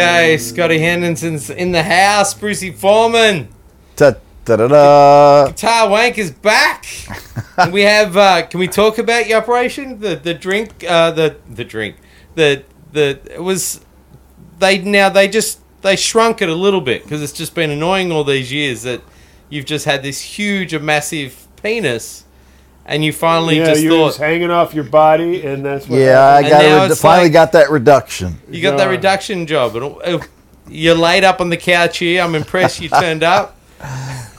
All right, here we go. Scotty Henderson's in the house. Brucey Forman. Ta da da da. Guitar Wank is back. and we have. Uh, can we talk about your operation? The the drink. Uh, the the drink. The the it was. They now they just they shrunk it a little bit because it's just been annoying all these years that you've just had this huge, massive penis, and you finally yeah, just you're thought just hanging off your body, and that's what. Yeah, I got now a, finally like- got that reduction. you got that reduction job. And uh, you're laid up on the couch here. I'm impressed you turned up.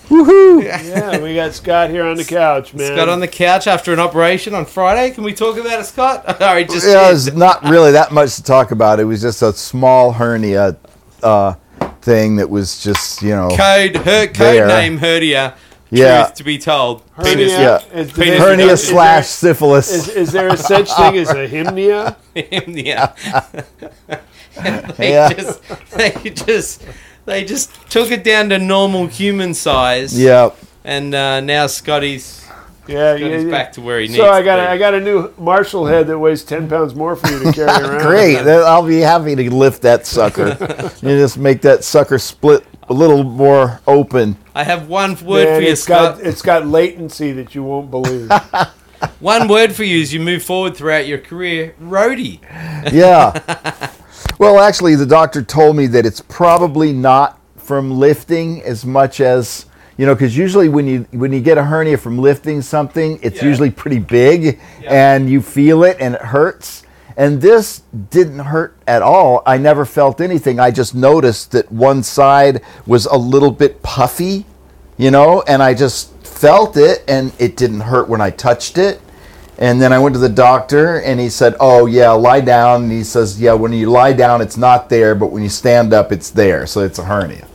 Woohoo! Yeah, we got Scott here on the couch, man. Scott on the couch after an operation on Friday. Can we talk about it, Scott? All right, just Yeah, there's not really that much to talk about. It was just a small hernia uh, thing that was just, you know, code her code There. name hernia. Yeah. Truth to be told, hernia. penis. Yeah. Is, do Penis they- hernia is there- slash syphilis. Is, is there a such thing as a hymnia? hernia. And they Yeah. just they just they just took it down to normal human size. yeah. And uh, now Scotty's Yeah, yeah. Scotty's yeah. back to where he needs. So I to got be. a, I got a new Marshall head that weighs ten pounds more for you to carry around. Great. I'll be happy to lift that sucker. you just make that sucker split a little more open. I have one word Man, for you, it's Scott. got it's got latency that you won't believe. One word for you as you move forward throughout your career: roadie. Yeah. well, actually, the doctor told me that it's probably not from lifting as much as you know, because usually when you when you get a hernia from lifting something, it's Yeah. usually pretty big, Yeah. and you feel it and it hurts. And this didn't hurt at all. I never felt anything. I just noticed that one side was a little bit puffy, you know, and I just felt it, and it didn't hurt when I touched it. And then I went to the doctor, and he said, "Oh yeah, lie down." And he says, "Yeah, when you lie down, it's not there, but when you stand up, it's there. So it's a hernia."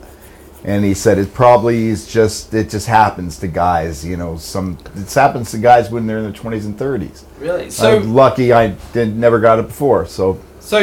And he said, "It probably is just it just happens to guys, you know. Some it happens to guys when they're in their twenties and thirties. Really? So, I'm lucky I did, never got it before. So so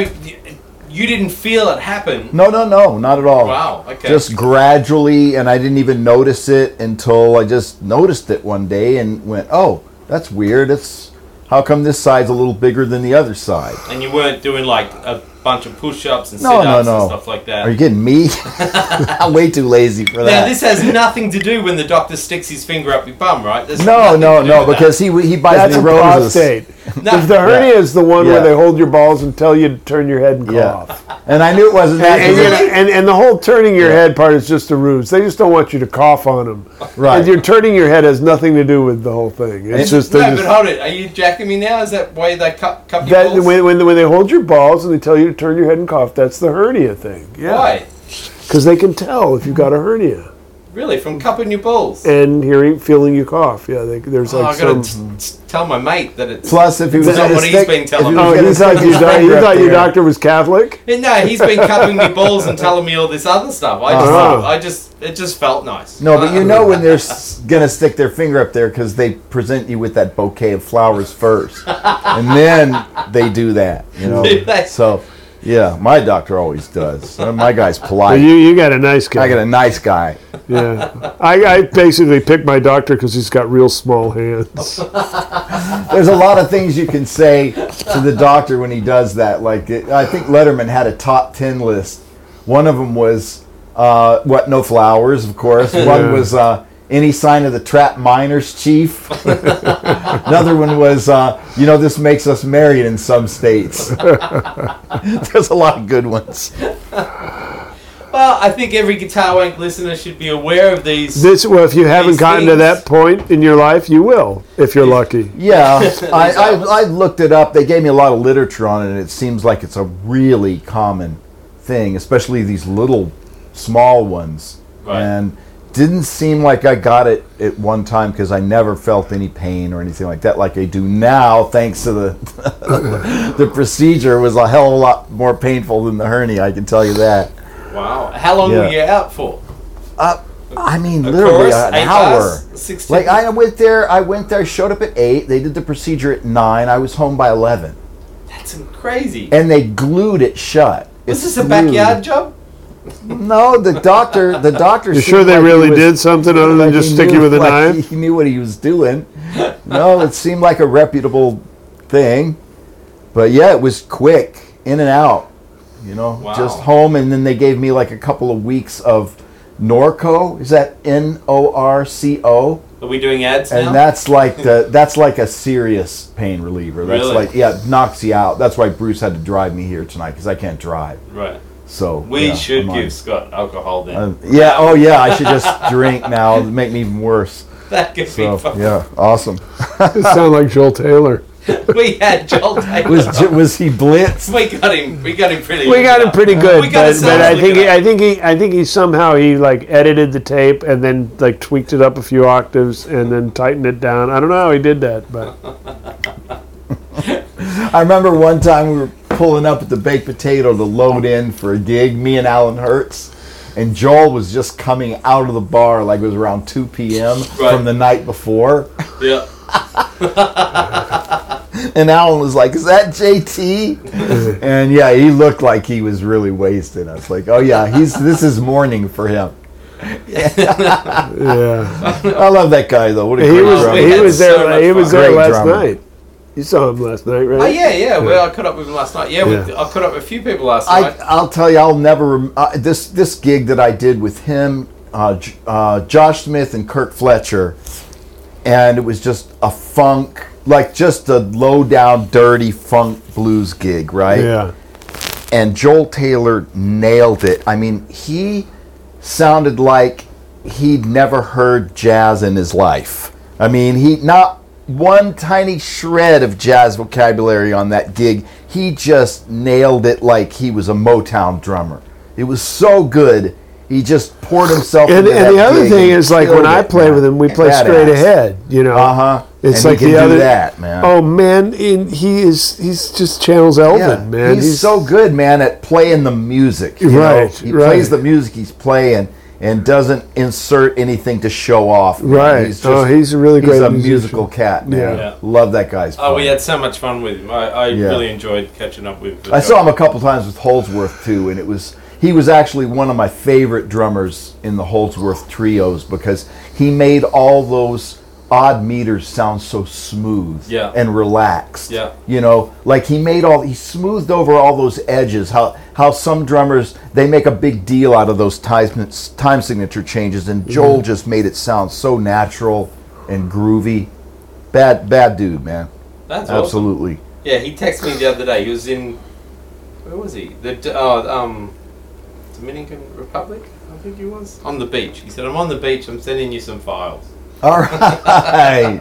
you didn't feel it happen? no, no, no, not at all. Wow. Okay. Just gradually, and I didn't even notice it until I just noticed it one day and went, "Oh, that's weird. It's how come this side's a little bigger than the other side?" and you weren't doing like a bunch of push-ups and No, sit-ups no, no. and stuff like that. Are you kidding me? I'm way too lazy for that. now this has nothing to do when the doctor sticks his finger up your bum, right? There's no, no, no, with that. because he he buys That's me a roses. prostate. No. If the hernia is the one Yeah. where they hold your balls and tell you to turn your head and Yeah. cough. And I knew it wasn't that. And, and, and, and the whole turning your head part is just a ruse. They just don't want you to cough on them. Right. And your turning your head has nothing to do with the whole thing. It's And- just, they No, just but hold it. Are you jacking me now? Is that why they cup, cup your that, balls? when, when, when they hold your balls and they tell you to turn your head and cough, that's the hernia thing. Yeah. Why? Because they can tell if you've got a hernia Really? From cupping your balls? and hearing, feeling you cough. Yeah, they, there's oh, I like gotta some. t- t- tell my mate that it's. plus, if he was not gonna what he's stick, been telling if me. Oh, he thought, you his do- he thought your doctor was Catholic? no, he's been cupping my balls and telling me all this other stuff. I just, Uh-huh. I just, it just felt nice. No, but you know when they're gonna stick their finger up there because they present you with that bouquet of flowers first, and then they do that. You know, Do they? so yeah, my doctor always does. My guy's Well, polite. you, you got a nice guy. I got a nice guy. Yeah, I, I basically picked my doctor because he's got real small hands. There's a lot of things you can say to the doctor when he does that. Like it, I think Letterman had a top ten list. One of them was uh, what? No flowers, of course. One Yeah. was uh, any sign of the trap miners chief. Another one was uh, you know this makes us married in some states. There's a lot of good ones. Well, I think every Guitar Wank listener should be aware of these. This, well, if you haven't These gotten to things. that point in your life, you will if you're lucky. Yeah, I, I, I looked it up. They gave me a lot of literature on it, and it seems like it's a really common thing, especially these little, small ones. Right. And didn't seem like I got it at one time because I never felt any pain or anything like that, like I do now, thanks to the the procedure was a hell of a lot more painful than the hernia. I can tell you that. wow. How long Yeah. were you out for? Uh, I mean, A literally course? an hour. hours? Like I went there, I went there, showed up at eight. They did the procedure at nine. I was home by eleven, That's crazy. and they glued it shut. Was It's this a glued. backyard job? No, the doctor. The doctor. You sure they like really was- did something other than like just he stick you with a like knife? He knew what he was doing. No, it seemed like a reputable thing, but yeah, it was quick, in and out. You know, Wow. just home, and then they gave me like a couple of weeks of Norco. Is that N O R C O? Are we doing ads now? And that's like the that's like a serious pain reliever. That's Really? like yeah, knocks you out. That's why Bruce had to drive me here tonight because I can't drive. right. So We yeah, should I'm on- give Scott alcohol then. Uh, yeah. Oh yeah. I should just drink now. It'll make me even worse. that could So be fun. yeah, awesome. You sound like Joel Taylor. We had Joel Taylor. Was was he blitz? we got him. We got him pretty. We got him pretty good, We got but, but I think he. I think he I think he somehow he like edited the tape and then like tweaked it up a few octaves and then tightened it down. I don't know how he did that, but I remember one time we were pulling up at the baked potato to load in for a gig, me and Alan Hertz. And Joel was just coming out of the bar like it was around 2 p.m. Right. from the night before. Yeah. And Alan was like, Is that JT? and yeah, he looked like he was really wasted. I was like, Oh, yeah, he's this is morning for him. yeah, I love that guy, though. What a he great was drummer. he was there he was there last drummer. night. You saw him last night, right? Oh yeah, yeah. Well, I caught up with him last night. Yeah, with, I caught up with a few people last I, night. I'll tell you, I'll never rem- uh, this this gig that I did with him, uh, J- uh, Josh Smith and Kirk Fletcher, and it was just a funk, like just a low down, dirty funk blues gig, right? Yeah. And Joel Taylor nailed it. I mean, he sounded like he'd never heard jazz in his life. I mean, he not one tiny shred of jazz vocabulary on that gig. He just nailed it like he was a Motown drummer. It was so good. He just poured himself And, and the other thing is like when I play man. with him, we play Badass. straight ahead. You know, Uh-huh. It's And like the do other that, man. Oh man, in, he is he's just channels Elvin, Yeah, man. he's, so good, man, at playing the music. you Right, know? He right. plays the music he's playing and doesn't insert anything to show off. man. Right. Oh, he's a really he's great a musician. musical cat, man. Yeah. Yeah. Love that guy's. Oh, we had so much fun with him. I, I Yeah. really enjoyed catching up with. I uh, saw him a couple times with Holdsworth too, and it was he was actually one of my favorite drummers in the Holdsworth trios because he made all those odd meters sound so smooth Yeah. and relaxed. Yeah. You know, like he made all he smoothed over all those edges. How how some drummers they make a big deal out of those time time signature changes, and Joel just made it sound so natural and groovy. Bad bad dude, man. That's awesome. Absolutely. Yeah, he texted me the other day. He was in. Where was he? The D- oh, um, Dominican Republic. I think he was on the beach. He said, "I'm on the beach. I'm sending you some files." All right.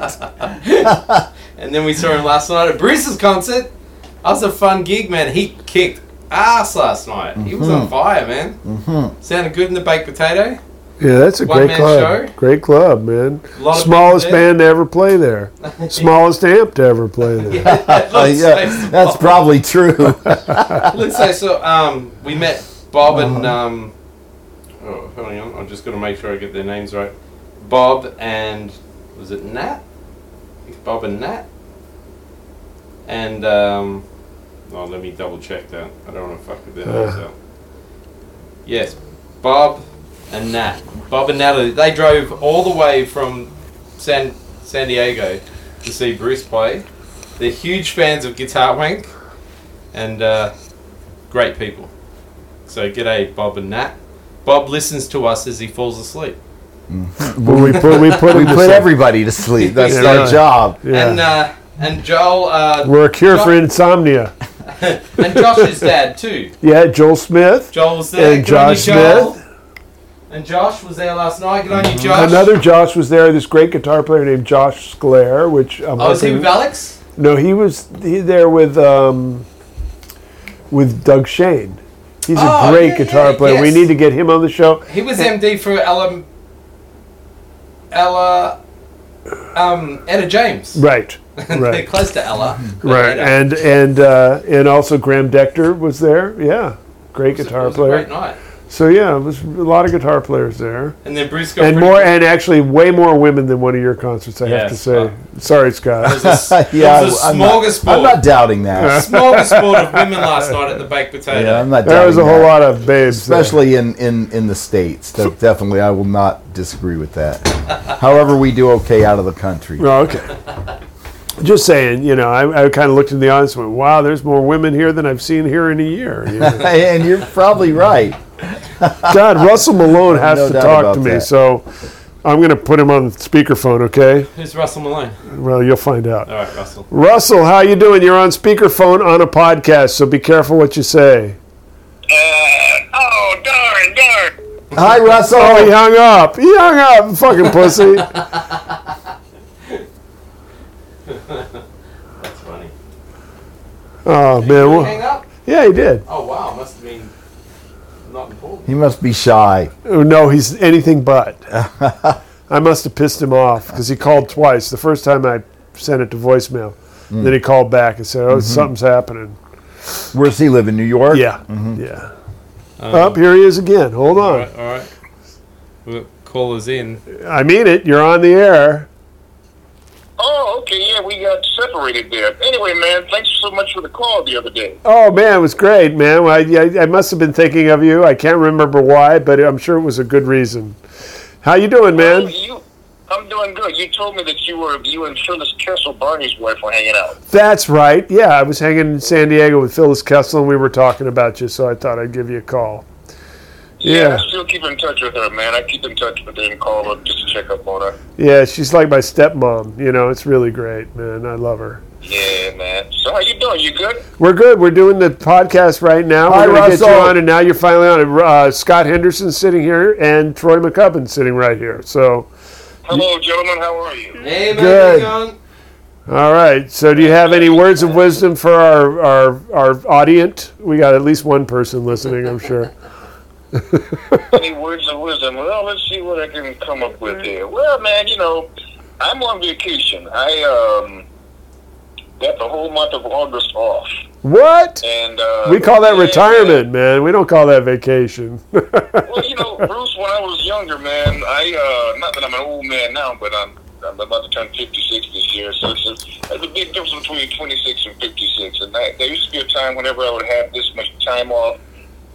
And then we saw him last night at Bruce's concert. That was a fun gig, man. He kicked ass last night. He was Mm-hmm. on fire, man. Mm-hmm. Sounded good in the baked potato. Yeah, that's a One great man club. show. Great club, man. A lot of Smallest band to ever play there. Smallest amp to ever play there. It Uh, yeah, so that's probably true. Let's say so. Um, we met Bob Uh-huh. and um, oh, hang on. I'm just gonna make sure I get their names right. Bob and was it Nat? Bob and Nat. And um, oh, let me double check that. I don't want to fuck with their names Uh. Yes, Bob and Nat. Bob and Natalie. They drove all the way from San San Diego to see Bruce play. They're huge fans of Guitar Wank and uh, great people. So g'day, Bob and Nat. Bob listens to us as he falls asleep. When we put we put we put everybody to sleep. That's Yeah, our really. job. Yeah. And uh, and Joel. Uh, We're a cure Jo- for insomnia. and Josh's dad too. Yeah, Joel Smith. Joel was there. And Good on you, Josh Joel. Smith. And Josh was there last night. Good on you, Josh. Another Josh was there. This great guitar player named Josh Sklair, which I'm Oh, was he hoping- with Alex? No, he was he there with um, with Doug Shane. He's Oh, a great yeah, guitar yeah, player. We need to get him on the show. He was MD for Ella. Ella. Um, Etta James. Right, They're right, close to Ella. right. Etta. And and uh, and also Graham Dechter was there. Yeah, great was guitar it was a player. Great night. So yeah, it was a lot of guitar players there, And then Bruce got and more, good- and actually way more women than one of your concerts. I have to say. uh, Sorry, Scott. It was a, yeah, it was a I'm not, smorgasbord. I'm not doubting that. smorgasbord of women last night at the baked potato. yeah, I'm not There doubting was a whole that. lot of babes, there. Especially in, in, in the states, that definitely I will not disagree with that. However, we do okay out of the country. Oh, okay. Just saying, you know, I, I kind of looked in the audience and went, "Wow, there's more women here than I've seen here in a year." you know. and you're probably right. God, Russell Malone has No to talk to me, that. so I'm going to put him on speakerphone. Okay? Who's Russell Malone? Well, you'll find out. All right, Russell. Russell, how you doing? You're on speakerphone on a podcast, so be careful what you say. Uh, oh, darn, darn. Hi, Russell. Oh, he hung up. He hung up, fucking pussy. That's funny. Oh man, Did he well, hang up? yeah, he did. Oh wow, must have been not important. He must be shy. Oh, no, he's anything but. I must have pissed him off because he called twice. The first time I sent it to voicemail, hmm. then he called back and said, "Oh, mm-hmm. something's happening." Where's he live in New York? Yeah, mm-hmm. yeah. Um, Up here he is again. Hold All on. right, all right. We'll call us in. I mean it. You're on the air. Oh, okay, yeah, we got separated there. Anyway, man, thanks so much for the call the other day. Oh man, it was great, man. Well, I, I, I must have been thinking of you. I can't remember why, but I'm sure it was a good reason. How you doing, Well, man? you, I'm doing good. You told me that you were you and Phyllis Kessel, Barney's wife, were hanging out. That's right. Yeah, I was hanging in San Diego with Phyllis Kessel, and we were talking about you, so I thought I'd give you a call. Yeah. I still keep in touch with her, man. I keep in touch with her and call her just to check up on her. Yeah, she's like my stepmom. You know, it's really great, man. I love her. Yeah, man. So how you doing? You good? We're good. We're doing the podcast right now. Hi, We're going to get you on, and now you're finally on. Uh, Scott Henderson's sitting here, and Troy McCubbin sitting right here. So, Hello, gentlemen. How are you? Hey, man, Good. hang all right. So, do you have any words of wisdom for our our our audience? We got at least one person listening, I'm sure. Any words of wisdom? Well, let's see what I can come up with here. Well, man, you know, I'm on vacation. I um got the whole month of August off, What? and uh, We call that yeah, retirement, man. We don't call that vacation. Well, you know, Bruce, when I was younger, man, I uh not that I'm an old man now, but I'm I'm about to turn 56 this year, so it's a, there's a big difference between 26 and 56. And that, there used to be a time whenever I would have this much time off,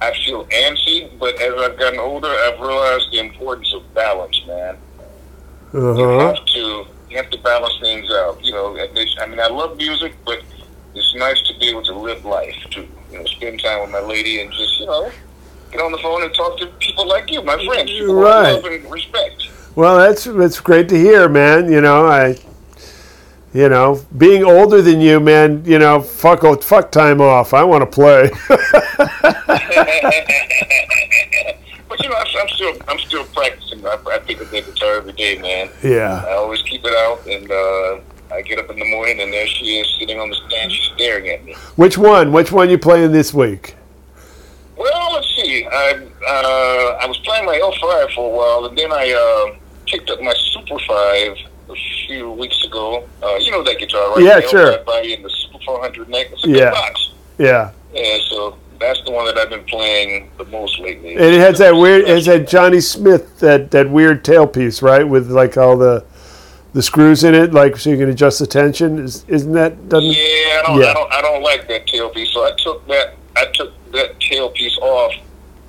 I feel antsy. But as I've gotten older, I've realized the importance of balance, man. You Uh-huh. You have to you have to balance things out. You know, I mean, I love music, but it's nice to be able to live life too. You know, spend time with my lady and just you know get on the phone and talk to people like you, my friends, people Right. love and respect. Well, that's that's great to hear, man. You know, I, you know, being older than you, man. You know, fuck fuck time off. I want to play. But you know, I'm, I'm still I'm still practicing. I, I pick up the guitar every day, man. yeah. I always keep it out, and uh, I get up in the morning, and there she is sitting on the stand, she's staring at me. Which one? Which one you playing this week? Well, let's see. I uh, I was playing my L5 for a while, and then I uh, picked up my Super 5 a few weeks ago. Uh, you know that guitar, right? Yeah, the sure. L5 body and the Super 400 neck. It's a Yeah. good box. Yeah. Yeah, so that's the one that I've been playing the most lately. And it has that weird. It has that Johnny Smith that that weird tailpiece, right? With like all the the screws in it, like so you can adjust the tension. Is, isn't that doesn't? Yeah, I don't, Yeah. I don't, I don't like that tailpiece. So I took that, I took that tailpiece off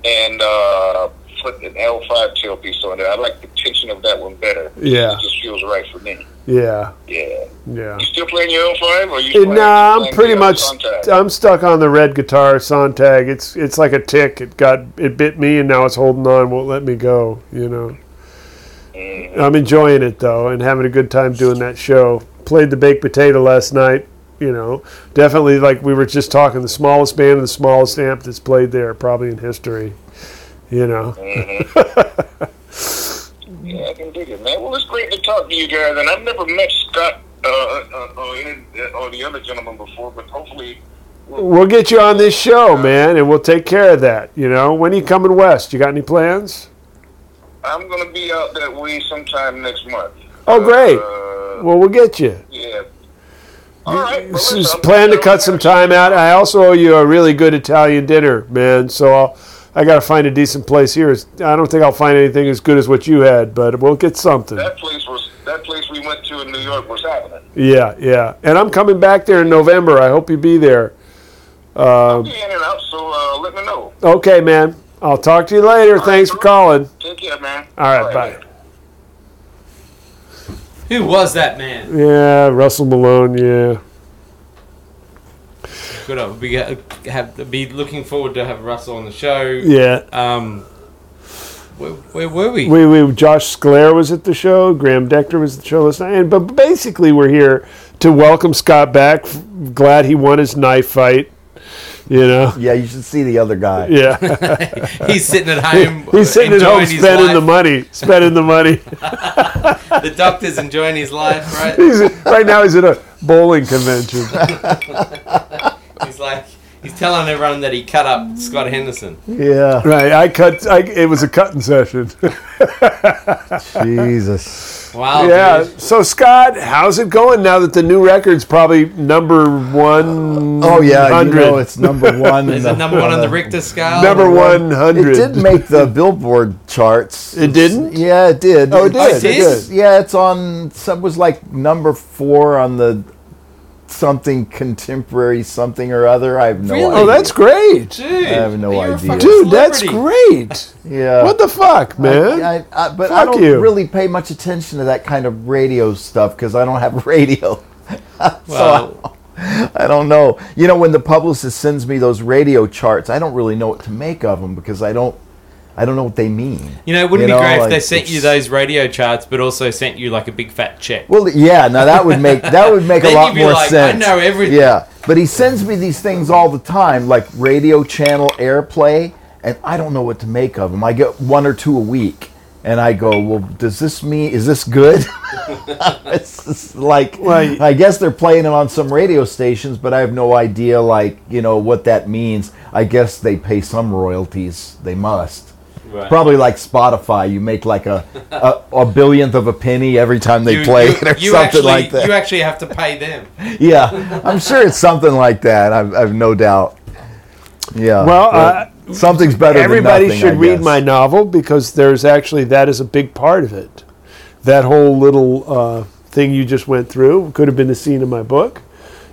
and uh, put an L5 tailpiece on it. I like the tension of that one better. Yeah. it just feels right for me. Yeah. Yeah. Yeah. You still playing your L5, or you? Nah, I'm pretty much. I'm stuck on the red guitar Sontag. It's it's like a tick. It got it bit me, and now it's holding on, won't let me go. You know. Mhm. I'm enjoying it though, and having a good time doing that show. Played the baked potato last night. You know, definitely like we were just talking, the smallest band and the smallest amp that's played there probably in history. You know. Yeah, I can dig it, man. Well, it's great to talk to you guys, and I've never met Scott uh, uh, or, any, or the other gentleman before, but hopefully. We'll get you on this show, man, and we'll take care of that. You know, when are you coming west? You got any plans? I'm going to be out that way sometime next month. Oh, great. Uh, Well, we'll get you. yeah. All right. well, plan to gonna- cut some time out. I also owe you a really good Italian dinner, man. So I'll, I got to find a decent place here. I don't think I'll find anything as good as what you had, but we'll get something. That place was that place we went to in New York was happening. Yeah, yeah. And I'm coming back there in November. I hope you be there. Um, I'll be in and out, so uh, let me know. okay, man. I'll talk to you later. Thanks for calling. Take care, man. All right, bye. Who was that man? Yeah, Russell Malone. Yeah. Good. I'll be have be looking forward to have Russell on the show. Yeah. Um, where, where were we? We, we Josh Sklair was at the show. Graham Dechter was at the show last night. And, but basically, we're here to welcome Scott back. Glad he won his knife fight. You know. Yeah, you should see the other guy. Yeah. He's sitting at home. He's sitting at home enjoying his spending the money. Spending the money. The doctor's enjoying his life, right? He's right now. He's at a bowling convention. He's telling everyone that he cut up Scott Henderson. Yeah. Right. I cut. I, it was a cutting session. Jesus. Wow. yeah. dude. So Scott, how's it going now that the new record's probably number one? Oh yeah, you know it's number one. in Is the- it number one on the Richter scale? number one It did make the Billboard charts. It didn't? Yeah, it did. Oh, it It's- did? Oh, it did? Yeah, it's on. Some was like number four on the something contemporary something or other. I have no Really? Oh, idea. Oh, that's great, Dude, I have no idea. fucking dude. That's great. yeah. What the fuck, man? I, I, I, but I don't you. really pay much attention to that kind of radio stuff because I don't have radio. Well, I don't know. You know, when the publicist sends me those radio charts, I don't really know what to make of them because I don't, I don't know what they mean. you know, it wouldn't You be know, great if they sent you those radio charts, but also sent you like a big fat check. Well, yeah, now that would make that would make a lot more like, I sense. know everything. Yeah, but he sends me these things all the time, like radio channel airplay, and I don't know what to make of them. I get one or two a week, and I go, "Well, does this mean is this good?" it's like Well, I guess they're playing it on some radio stations, but I have no idea, like you know, what that means. I guess they pay some royalties. They must. Right. Probably like Spotify, you make like a, a, a billionth of a penny every time they You- play you- it or something actually, like that. You actually have to pay them. yeah, I'm sure it's something like that. I've, I've no doubt. Yeah. Well, uh, something's better. Everybody than nothing, should I read guess. my novel because there's actually that is a big part of it. That whole little uh, thing you just went through could have been a scene in my book,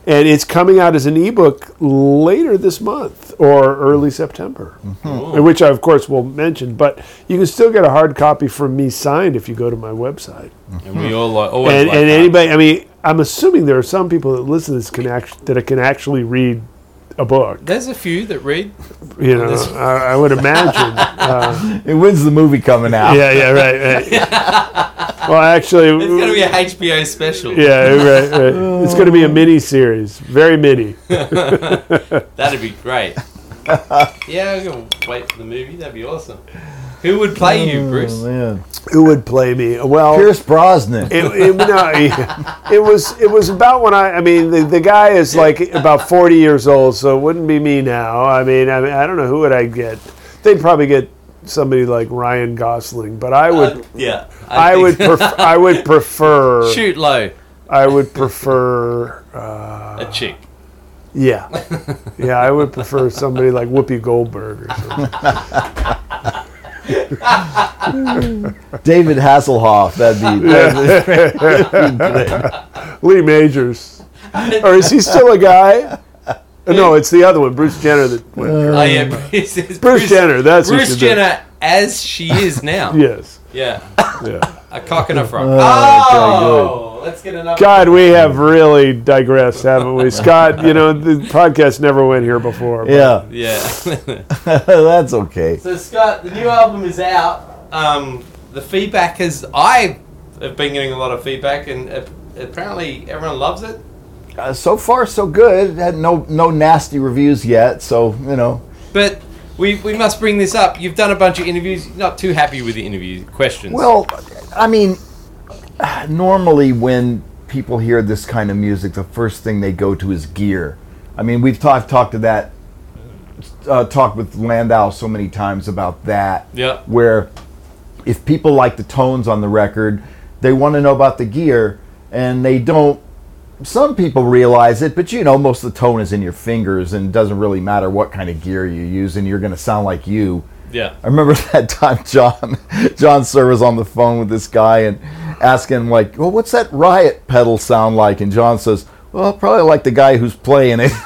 and it's coming out as an ebook later this month or early September, Mm-hmm. which I of course will mention. But you can still get a hard copy from me signed if you go to my website. And we all like, always And, like and anybody, I mean, I'm assuming there are some people that listen to this can act, that can actually read a book. There's a few that read. You know, This- I, I would imagine. uh, It when's the movie coming out? yeah, yeah, right, right. well, actually, It's going to be a HBO special. yeah, right, right. It's going to be a mini series, very mini. That'd be great. yeah, I'm going to wait for the movie. That'd be awesome. Who would play you, Bruce? Oh, man. Who would play me? Well, Pierce Brosnan. it, it, no, it, it was it was about when I I mean the, the guy is like about forty years old, so it wouldn't be me now. I mean I mean I don't know who would I get. They'd probably get somebody like Ryan Gosling, but I would Uh, yeah. I, think- would pref- I would prefer shoot low I would prefer uh, a chick. yeah yeah I would prefer somebody like Whoopi Goldberg or something. David Hasselhoff. That'd be. That'd be great. Lee Majors, or is he still a guy? Uh, No, it's the other one, Bruce Jenner. That went. oh yeah, Bruce, it's Bruce Jenner, that's who Bruce should do. Jenner as she is now. Yes. Yeah, Yeah. a cock and a frog. okay, Oh, let's get another. God, we have really digressed, haven't we, Scott? You know, the podcast never went here before. but- Yeah, Yeah. that's okay. so Scott, the new album is out. Um, the feedback has I have been getting a lot of feedback, and apparently everyone loves it. Uh, so far, so good. Had no no nasty reviews yet. So you know. But we we must bring this up. You've done a bunch of interviews. You're not too happy with the interview questions. Well, I mean, normally when people hear this kind of music, the first thing they go to is gear. I mean, we've talked talked to that, uh, talked with Landau so many times about that. Yeah. Where, if people like the tones on the record, they want to know about the gear, and they don't. Some people realize it, but you know, most of the tone is in your fingers, and it doesn't really matter what kind of gear you use, and you're going to sound like you. Yeah. I remember that time John John Suhr was on the phone with this guy and asking him like, "Well, what's that riot pedal sound like?" And John says, "Well, probably like the guy who's playing it."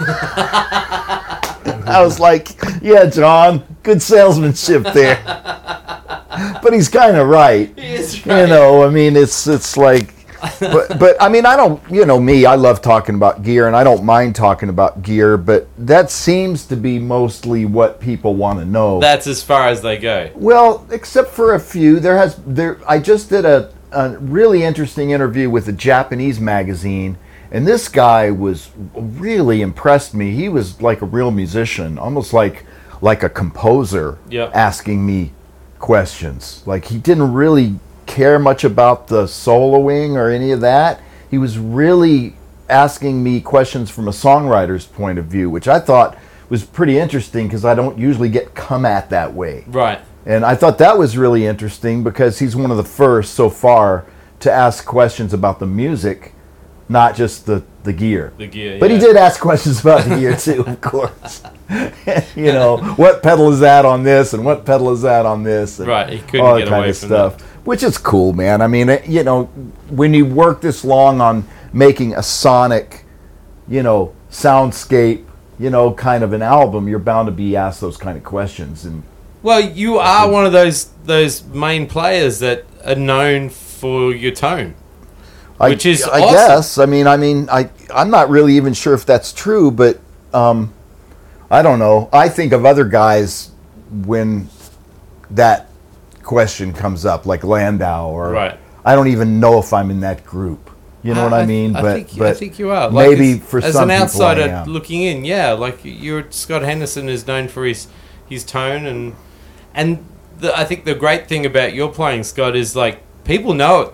I was like, "Yeah, John, good salesmanship there." but he's kind of right. He is You know, I mean, it's it's like but but I mean I don't you know me I love talking about gear and I don't mind talking about gear but that seems to be mostly what people want to know. That's as far as they go. Well, except for a few, there has there. I just did a, a really interesting interview with a Japanese magazine, and this guy was really impressed me. He was like a real musician, almost like like a composer, Yep. asking me questions. Like he didn't really care much about the soloing or any of that. He was really asking me questions from a songwriter's point of view, which I thought was pretty interesting because I don't usually get come at that way. Right. And I thought that was really interesting because he's one of the first so far to ask questions about the music, not just the, the gear. The gear. But he did ask questions about the gear too, of course. you know, what pedal is that on this and what pedal is that on this? And Right, he couldn't all get that kind away of from stuff. Which is cool, man. I mean, it, you know, when you work this long on making a sonic, you know, soundscape, you know, kind of an album, you're bound to be asked those kind of questions. And Well, you are one of those those main players that are known for your tone. I, Which is I awesome. guess. I mean, I mean, I I'm not really even sure if that's true, but um, I don't know. I think of other guys when that question comes up, like Landau, or Right. I don't even know if I'm in that group. You know what I mean? I but think, but I think you are. Like, maybe as, for as some an people I outsider am. looking in, yeah, like you're Scott Henderson is known for his his tone and and the, I think the great thing about your playing, Scott, is like people know it.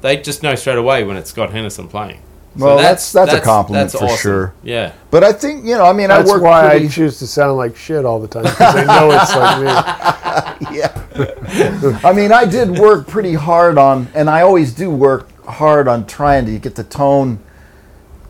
They just know straight away when it's Scott Henderson playing. So Well, that's- that's a compliment for sure. Yeah. But I think you know. I mean, That's I work why pretty. I choose to sound like shit all the time because I know it's like me. yeah. I mean, I did work pretty hard on, and I always do work hard on trying to get the tone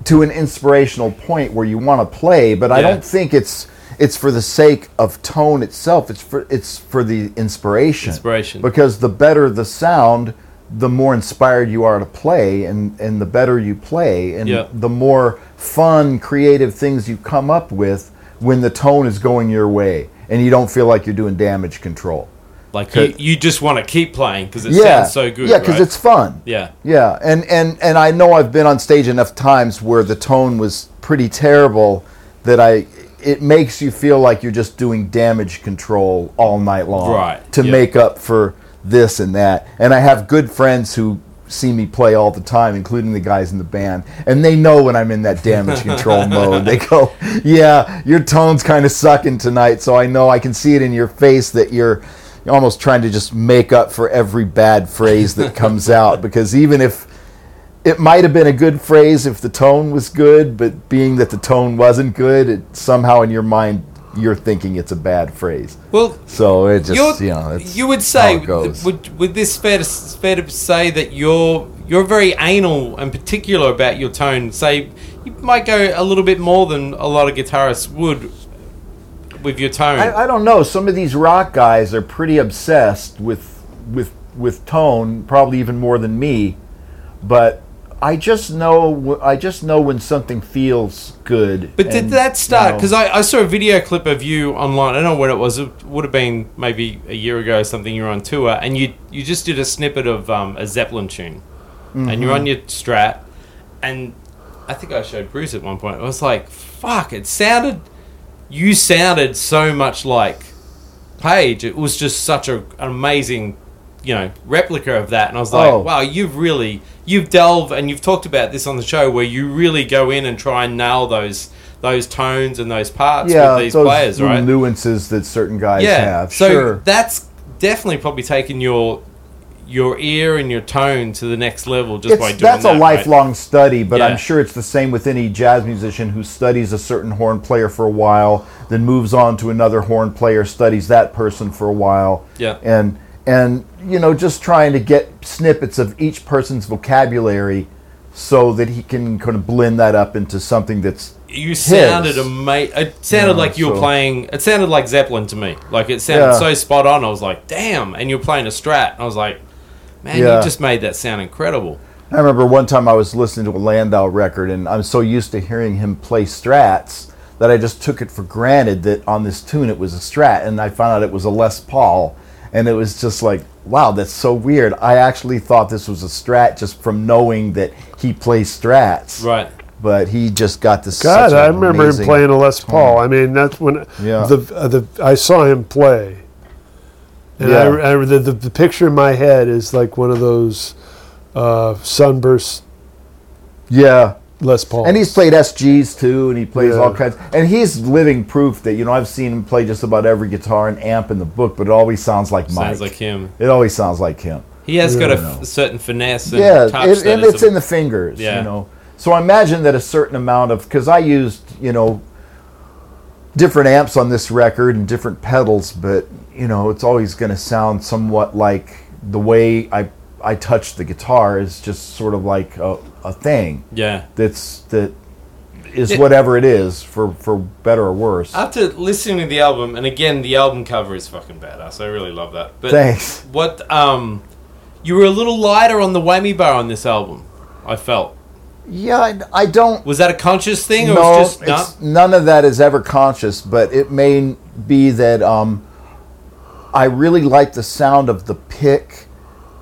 to an inspirational point where you want to play. But I don't think it's it's for the sake of tone itself. It's for it's for the inspiration. Inspiration. Because the better the sound, the more inspired you are to play, and and the better you play, and Yeah. the more fun, creative things you come up with when the tone is going your way, and you don't feel like you're doing damage control. Like you, you just want to keep playing because it yeah, sounds so good. Yeah, because right? it's fun. yeah. Yeah, and, and and I know I've been on stage enough times where the tone was pretty terrible that I it makes you feel like you're just doing damage control all night long Right, to yeah. make up for this and that. And I have good friends who see me play all the time, including the guys in the band, and they know when I'm in that damage control mode. They go, "Yeah, your tone's kind of sucking tonight," so I know I can see it in your face that you're you're almost trying to just make up for every bad phrase that comes out because even if it might have been a good phrase if the tone was good, but being that the tone wasn't good, it somehow in your mind you're thinking it's a bad phrase. Well, So it just you know it's you would how say it goes. would would this fair to fair to say that you're you're very anal and particular about your tone. Say you might go a little bit more than a lot of guitarists would with your tone. I, I don't know. Some of these rock guys are pretty obsessed with with with tone, probably even more than me. But I just know I just know when something feels good. But did that start? you know, Because I, I saw a video clip of you online. I don't know when it was. It would have been maybe a year ago or something. You were on tour and you you just did a snippet of um, a Zeppelin tune, and you're on your Strat, and I think I showed Bruce at one point. I was like, "Fuck!" It sounded. You sounded so much like Page. It was just such a, an amazing, you know, replica of that. And I was like, Oh. wow, you've really you've delved and you've talked about this on the show where you really go in and try and nail those those tones and those parts yeah, with these those players, right? nuances that certain guys yeah. have. So sure. that's definitely probably taken your your ear and your tone to the next level just by It's, doing that's that. a right? lifelong study, but Yeah. I'm sure it's the same with any jazz musician who studies a certain horn player for a while, then moves on to another horn player, studies that person for a while, Yeah. and and you know just trying to get snippets of each person's vocabulary so that he can kind of blend that up into something that's you sounded his. amazing. It sounded Yeah, like you were so- playing. It sounded like Zeppelin to me. Like it sounded Yeah. so spot on. I was like, damn. And you're playing a Strat. And I was like, man, Yeah. you just made that sound incredible. I remember one time I was listening to a Landau record, and I'm so used to hearing him play strats that I just took it for granted that on this tune it was a strat, and I found out it was a Les Paul, and it was just like, wow, that's so weird. I actually thought this was a Strat just from knowing that he plays Strats, Right. but he just got this. God, such I remember him playing a Les tone. Paul. I mean, that's when Yeah. the uh, the I saw him play, and Yeah. I, I the, the the picture in my head is like one of those uh, sunburst Yeah, Les Paul. and he's played SGs too, and he plays Yeah. all kinds. And he's living proof that you know I've seen him play just about every guitar and amp in the book, but it always sounds like Mike. Sounds like him. It always sounds like him. He has got a certain finesse and yeah, touch it, and it's a- in the fingers. Yeah. You know, so I imagine that a certain amount of because I used you know different amps on this record and different pedals, but you know it's always going to sound somewhat like the way I I touch the guitar is just sort of like a, a thing yeah. that's that is whatever it is for for better or worse. After listening to the album, and again, the album cover is fucking badass. I really love that. But Thanks. what um, you were a little lighter on the whammy bar on this album. I felt. Yeah, I, I don't. Was that a conscious thing, or no, was just not? none of that is ever conscious, but it may be that um, I really like the sound of the pick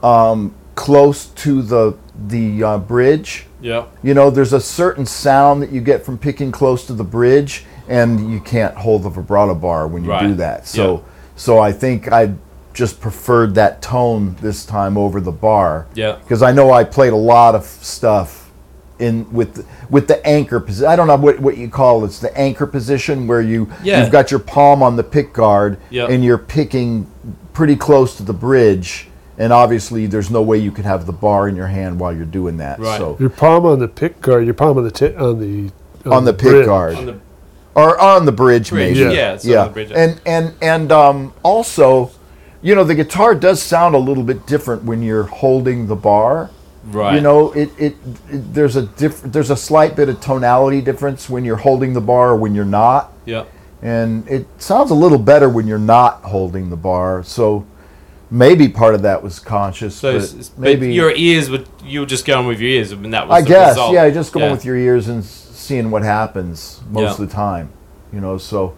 um, close to the the uh, bridge. Yeah. You know, there's a certain sound that you get from picking close to the bridge, and you can't hold the vibrato bar when you do that. So, Yeah. so I think I just preferred that tone this time over the bar. Yeah. Because I know I played a lot of stuff in with with the anchor position. I don't know what, what you call it. It's the anchor position where you Yeah. you've got your palm on the pick guard Yeah. and you're picking pretty close to the bridge. And obviously, there's no way you could have the bar in your hand while you're doing that. Right. So your palm on the pick guard, your palm on the ti on the on the pick bridge. guard On the or on the bridge, bridge. maybe. Yeah. Yeah. it's on the bridge. And and and um, also, you know, the guitar does sound a little bit different when you're holding the bar. right. You know, it, it, it there's a diff, there's a slight bit of tonality difference when you're holding the bar or when you're not, Yeah. and it sounds a little better when you're not holding the bar. So maybe part of that was conscious, So, but it's- it's- but maybe your ears would you were just going with your ears, and that was I guess, result. yeah, just going Yeah. with your ears and seeing what happens most Yeah. of the time, you know. So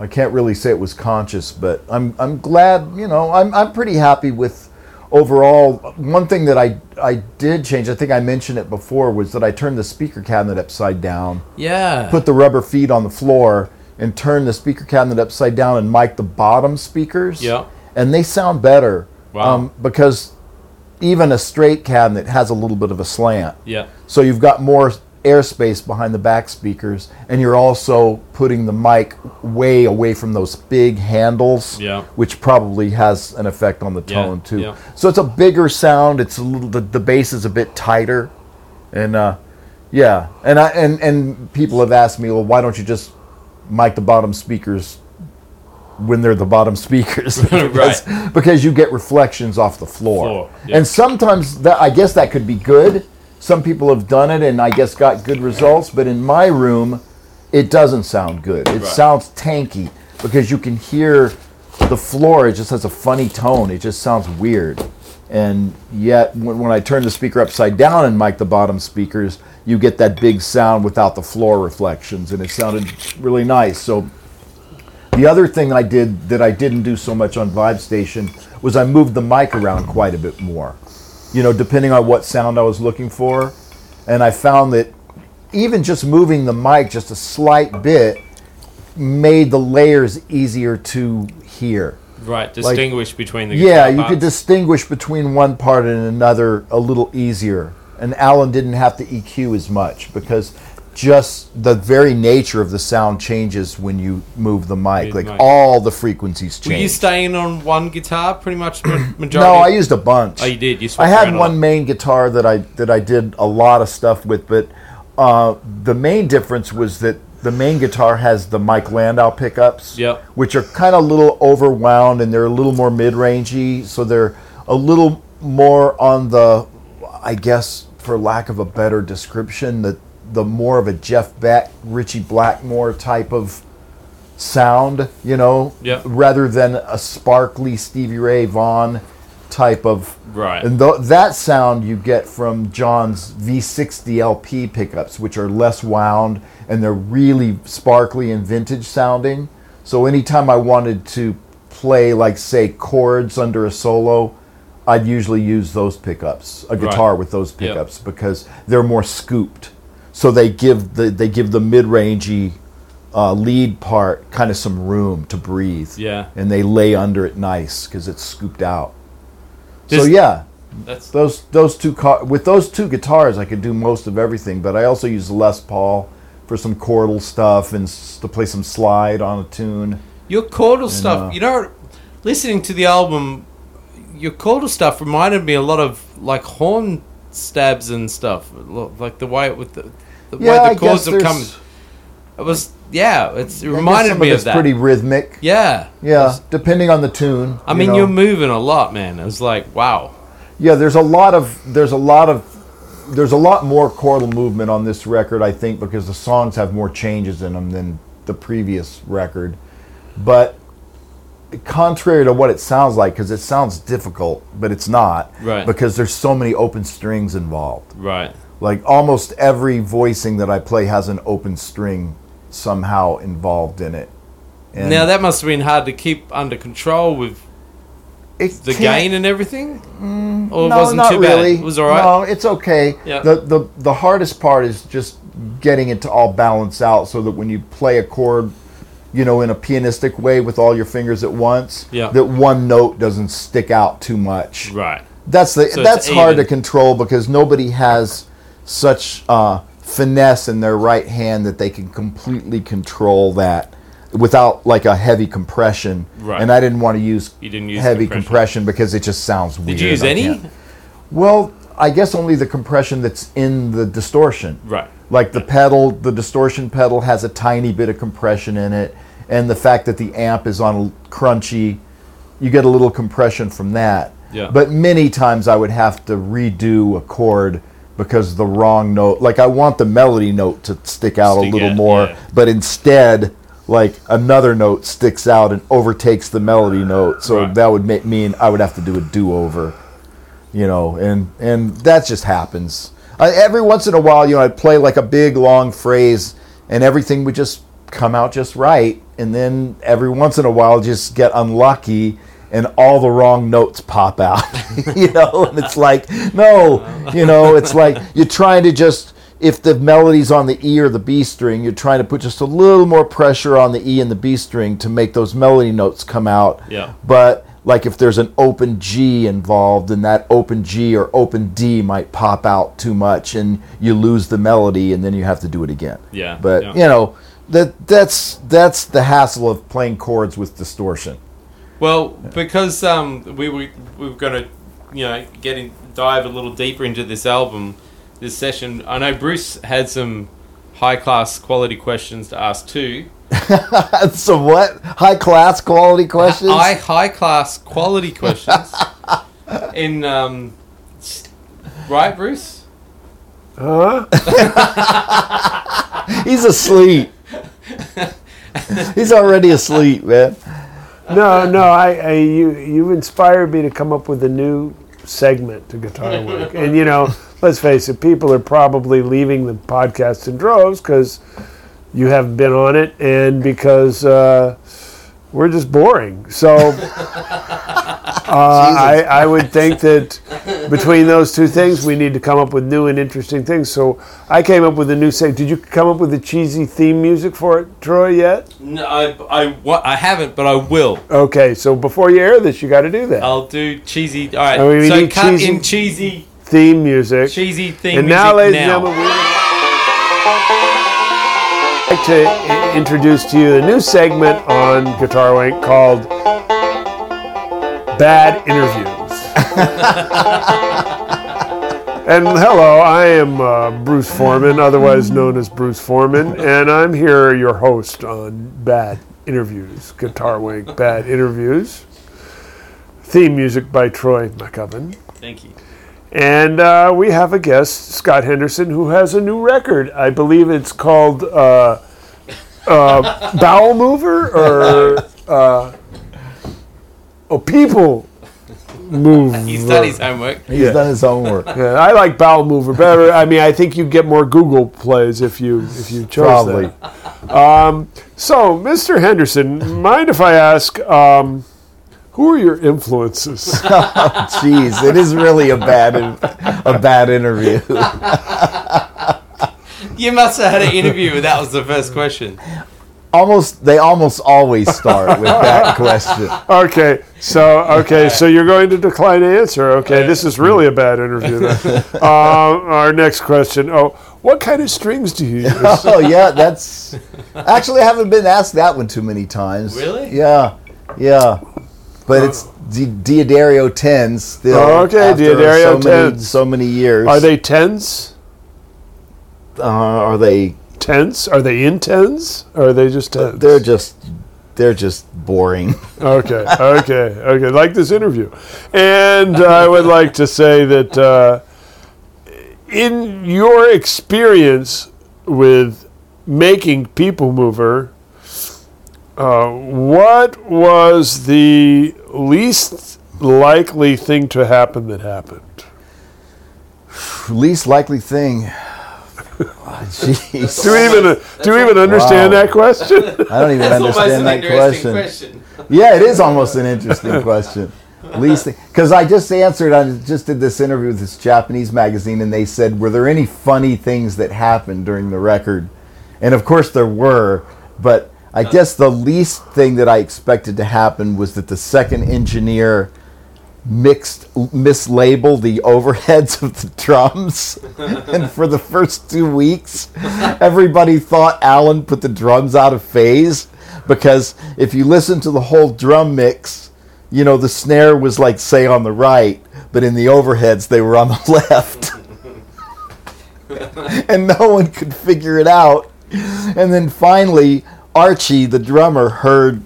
I can't really say it was conscious, but I'm I'm glad, you know, I'm I'm pretty happy with overall. One thing that I I did change, I think I mentioned it before, was that I turned the speaker cabinet upside down, Yeah. put the rubber feet on the floor, and turned the speaker cabinet upside down and mic the bottom speakers. Yeah. And they sound better. Wow. Um, because even a straight cabinet has a little bit of a slant. yeah. So you've got more airspace behind the back speakers, and you're also putting the mic way away from those big handles, Yeah. which probably has an effect on the Yeah, tone too. yeah. So it's a bigger sound. It's a little the, the bass is a bit tighter, and uh, yeah, and I and and people have asked me, well, why don't you just mic the bottom speakers? When they're the bottom speakers, because, because you get reflections off the floor, Floor, yeah. and sometimes that I guess that could be good. Some people have done it and I guess got good results, but in my room, it doesn't sound good. It Right. sounds tanky because you can hear the floor. It just has a funny tone. It just sounds weird. And yet, when, when I turn the speaker upside down and mic the bottom speakers, you get that big sound without the floor reflections, and it sounded really nice. So the other thing I did that I didn't do so much on Vibe Station was I moved the mic around quite a bit more. You know, depending on what sound I was looking for. And I found that even just moving the mic just a slight bit made the layers easier to hear. Right. Distinguish between the Yeah, you could distinguish between one part and another a little easier. And Alan didn't have to EQ as much because just the very nature of the sound changes when you move the mic. Move Like mic. all the frequencies change. Were you staying on one guitar pretty much majority? no, I used a bunch. Oh, you did. You I had one main guitar that I that I did a lot of stuff with, but uh, the main difference was that the main guitar has the Mike Landau pickups, Yep. which are kind of a little overwound and they're a little more mid-rangey, so they're a little more on the, I guess, for lack of a better description, the the more of a Jeff Beck, Ritchie Blackmore type of sound, you know, Yep. rather than a sparkly Stevie Ray Vaughan type of Right. and th- that sound you get from John's V60 LP pickups, which are less wound and they're really sparkly and vintage sounding. So anytime I wanted to play like say chords under a solo, I'd usually use those pickups, a guitar with those pickups because they're more scooped. So they give the they give the mid-rangey uh, lead part kind of some room to breathe. Yeah. And they lay under it nice because it's scooped out. so yeah, That's those those two car- with those two guitars, I could do most of everything. But I also use Les Paul for some chordal stuff and s- to play some slide on a tune. your chordal stuff. uh, you know, listening to the album, your chordal stuff reminded me a lot of like horn stabs and stuff, like the way with the, the Yeah, way I chords coming. there's- It was yeah, it's, it reminded me of of that. pretty rhythmic. yeah, Yeah, depending on the tune. I you mean, know. you're moving a lot, man. It was like wow. Yeah, there's a lot of there's a lot of there's a lot more chordal movement on this record, I think, because the songs have more changes in them than the previous record. But contrary to what it sounds like, because it sounds difficult, but it's not, Right. Because there's so many open strings involved. Right. Like almost every voicing that I play has an open string somehow involved in it. And now that must have been hard to keep under control with it the gain and everything. Mm, or it no, wasn't not too really. bad. It was all right. No, it's okay. Yeah. The, the the hardest part is just getting it to all balance out so that when you play a chord, you know, in a pianistic way with all your fingers at once, Yeah. that one note doesn't stick out too much. Right. That's the So that's hard to control because nobody has such uh, finesse in their right hand that they can completely control that without like a heavy compression. Right. And I didn't want to use, You didn't use heavy compression. compression. because it just sounds weird. Did you use I any? can't- well, I guess only the compression that's in the distortion. Right. Like the pedal, the distortion pedal has a tiny bit of compression in it, and the fact that the amp is on a crunchy, you get a little compression from that. Yeah. But many times I would have to redo a chord because the wrong note, like I want the melody note to stick out Stick a little more, yeah. but instead, like another note sticks out and overtakes the melody uh, note. So Right. that would make, mean I would have to do a do-over you know, and and that just happens. I, every once in a while, you know, I'd play like a big long phrase, and everything would just come out just right, and then every once in a while, just get unlucky, and all the wrong notes pop out, you know, and it's like, no, you know, it's like you're trying to just. If the melody's on the E or the B string, you're trying to put just a little more pressure on the E and the B string to make those melody notes come out. Yeah. But like if there's an open G involved, then that open G or open D might pop out too much, and you lose the melody, and then you have to do it again. Yeah, But yeah. you know that that's that's the hassle of playing chords with distortion. Well, because um, we were we were going to, you know, get in, dive a little deeper into this album, this session. I know Bruce had some high class quality questions to ask too. so what? High class quality questions? High high class quality questions. in um, right, Bruce. Huh? He's asleep. He's already asleep, man. No, no. I, I you you inspired me to come up with a new segment to Guitar work. and you know, let's face it, people are probably leaving the podcast in droves because you haven't been on it, and because uh, we're just boring. So. Uh, I, I would think that between those two things, we need to come up with new and interesting things. So I came up with a new segment. Did you come up with the cheesy theme music for it, Troy, yet? No, I I, wa- I haven't, but I will. Okay, so before you air this, you got to do that. I'll do cheesy. All right. Oh, we so need cut cheesy- in cheesy theme music. cheesy theme and music now, ladies now. and gentlemen, we'd like to i- introduce to you a new segment on Guitar Wank called Bad Interviews. and hello, I am uh, Bruce Forman, otherwise known as Bruce Forman, and I'm here, your host on Bad Interviews, Guitar Wank Bad Interviews. Theme music by Troy McCoven. Thank you. And uh, we have a guest, Scott Henderson, who has a new record. I believe it's called uh, uh, Bowel Mover or Oh People Move. He's done his homework. He's Yeah. done his homework. Yeah, I like Bowel Mover better. I mean, I think you get more Google plays if you if you chose Probably. that. Um, so, Mr. Henderson, mind if I ask? Um, Who are your influences? Jeez, it is really a bad a bad interview. You must have had an interview where that was the first question. Almost, they almost always start with that question. okay, so okay, so you're going to decline to answer. Okay, this is really a bad interview. Then. um, our next question. Oh, what kind of strings do you use? Oh yeah, that's actually I haven't been asked that one too many times. Really? Yeah, yeah. But it's Di- D'Addario tens still. Oh, okay, after D'Addario so many, 10s. so many years. Are they tens? Uh, are they? Tens? Are they in tens? Or are they just tens? They're just. They're just boring. Okay, okay, okay. Like this interview. And I would like to say that uh, in your experience with making People Mover, uh, what was the least likely thing to happen that happened? Least likely thing. Oh, Jeez. Do you even uh, do you even understand Wow. that question? I don't even understand that question. Yeah, it is almost an interesting question. Least because I just answered. I just did this interview with this Japanese magazine, and they said, "Were there any funny things that happened during the record?" And of course there were, but I guess the least thing that I expected to happen was that the second engineer mixed mislabeled the overheads of the drums. And for the first two weeks everybody thought alan put the drums out of phase because if you listen to the whole drum mix you know the snare was like say on the right but in the overheads they were on the left. And no one could figure it out. And then finally archie the drummer heard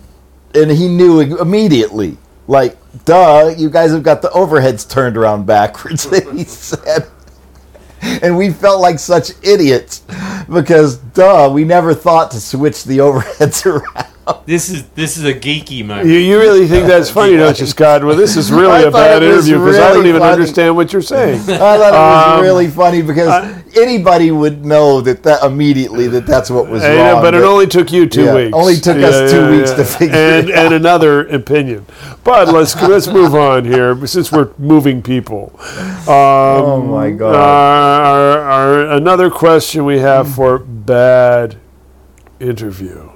and he knew immediately like duh you guys have got the overheads turned around backwards and he said and we felt like such idiots because duh we never thought to switch the overheads around This is this is a geeky moment. You, you really think that's funny, don't you, Scott? Well, this is really I a bad interview because I don't even funny. understand what you're saying. I thought it was Um, really funny because anybody would know that, that immediately that that's what was know, wrong. but it only took you two Yeah, weeks. only took us two weeks to figure and, it And another opinion. But let's let's move on here since we're moving people. Um, oh my god! our, our, another question we have for bad interview.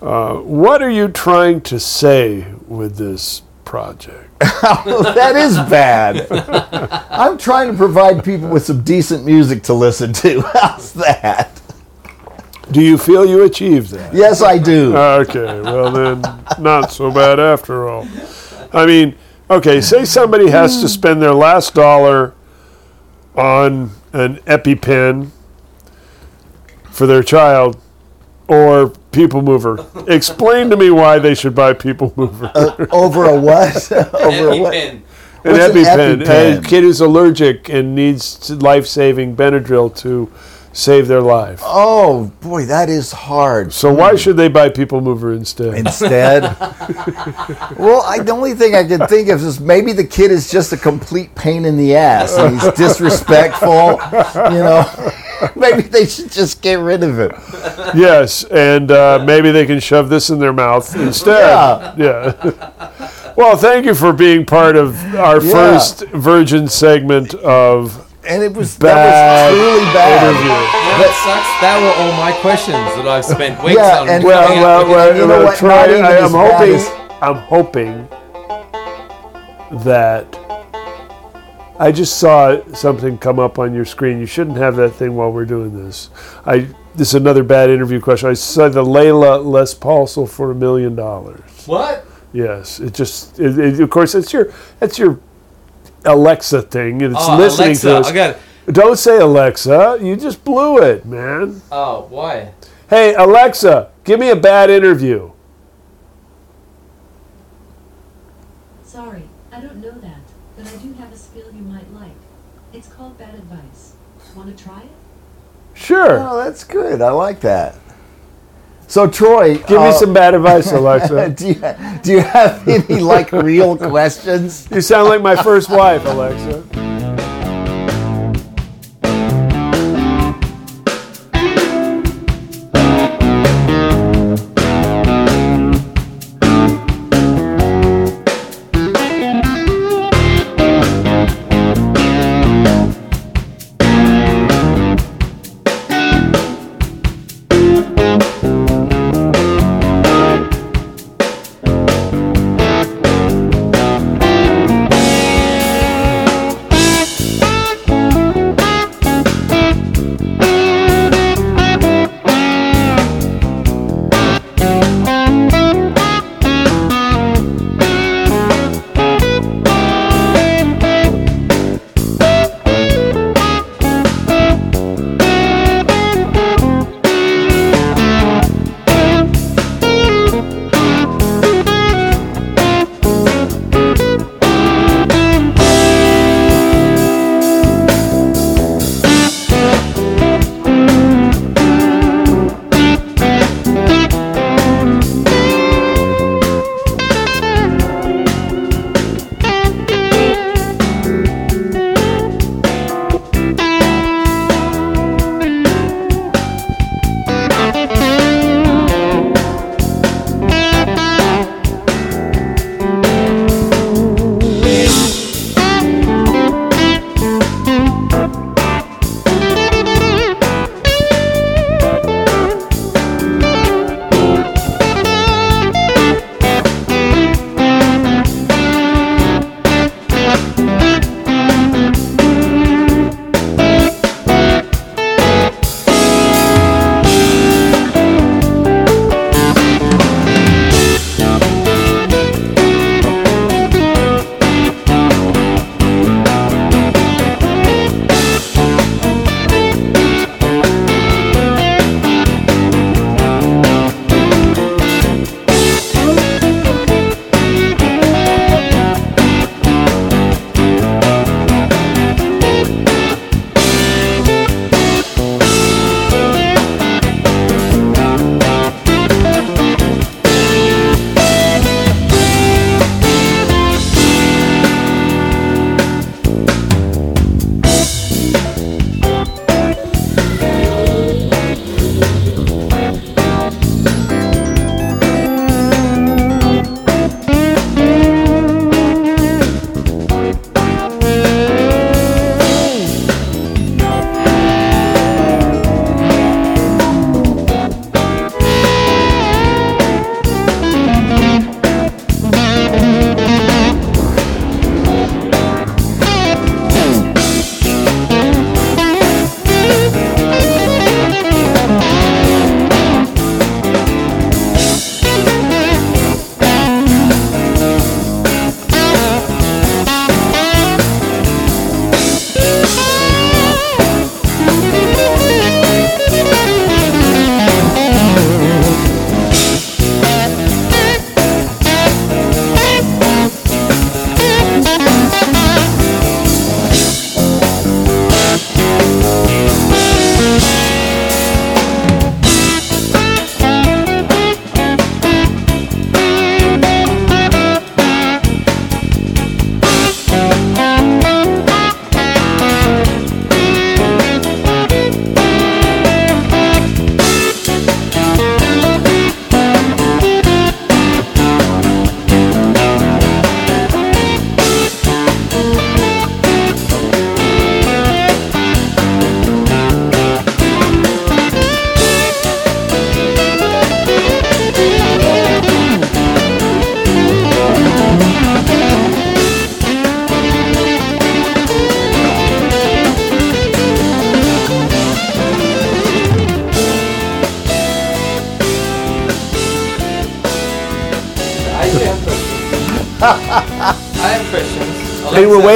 Uh, what are you trying to say with this project? that is bad. I'm trying to provide people with some decent music to listen to. How's that? Do you feel you achieved that? Yes, I do. Okay, well then, not so bad after all. I mean, okay, say somebody has to spend their last dollar on an EpiPen for their child or People Mover. Explain to me why they should buy People Mover. Uh, over a what? Over a what? An what's an EpiPen. EpiPen? A kid who's allergic and needs life-saving Benadryl to save their life. Oh boy, that is hard. So why should they buy People Mover instead? Instead, well, I, the only thing I can think of is maybe the kid is just a complete pain in the ass and he's disrespectful. You know, maybe they should just get rid of it. Yes, and uh, maybe they can shove this in their mouth instead. Yeah. well, thank you for being part of our Yeah. first Virgin segment of And it was Bad that was truly bad. interview. That sucks. That were all my questions that I've spent weeks Yeah, on. and- Well, coming well, well, you know well, what? Troy, Not even I'm hoping. as- I'm hoping that I just saw something come up on your screen. You shouldn't have that thing while we're doing this. I this is another bad interview question. I saw the Layla Les Paul sold for a million dollars. what? Yes, it just it, it- of course it's your that's your Alexa thing. It's Oh, listening Alexa. to us. I got. it. Don't say Alexa. You just blew it, man. Oh, why? Hey Alexa, give me a bad interview. Sorry, I don't know that, but I do have a skill you might like. It's called bad advice. Want to try it? Sure. Oh, that's good. I like that. So Troy, Give me uh, some bad advice, Alexa. do you, do you have any like real questions? You sound like my first wife, Alexa.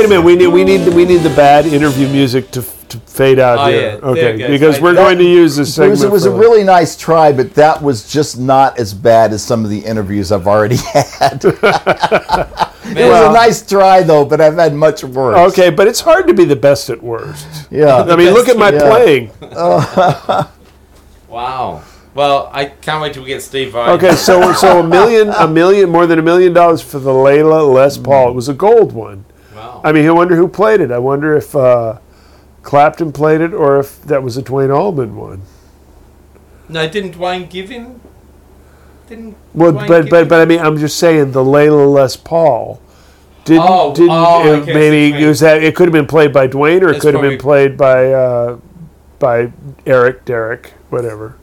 Wait a minute. We need we need we need the bad interview music to, to fade out Oh, here. yeah. Okay, it because we're out. going to use this segment. Bruce, it was a for- really nice try, but that was just not as bad as some of the interviews I've already had. it was a nice try, though, but I've had much worse. okay, but it's hard to be the best at worst. Yeah. I mean, look at my Yeah. playing. Wow. Well, I can't wait till we get Steve Vai. Okay, so so a million, a million, more than a million dollars for the Layla Les Paul. It was a gold one. Wow. I mean, I wonder who played it. I wonder if uh, Clapton played it or if that was a Duane Allman one. no, didn't Duane give him? Didn't. Well, Duane but but but I mean, I'm just saying the Layla Les Paul didn't Oh, didn't oh, it you maybe it was that it could have been played by Duane or it could have been played by uh, by Eric, Derek, whatever.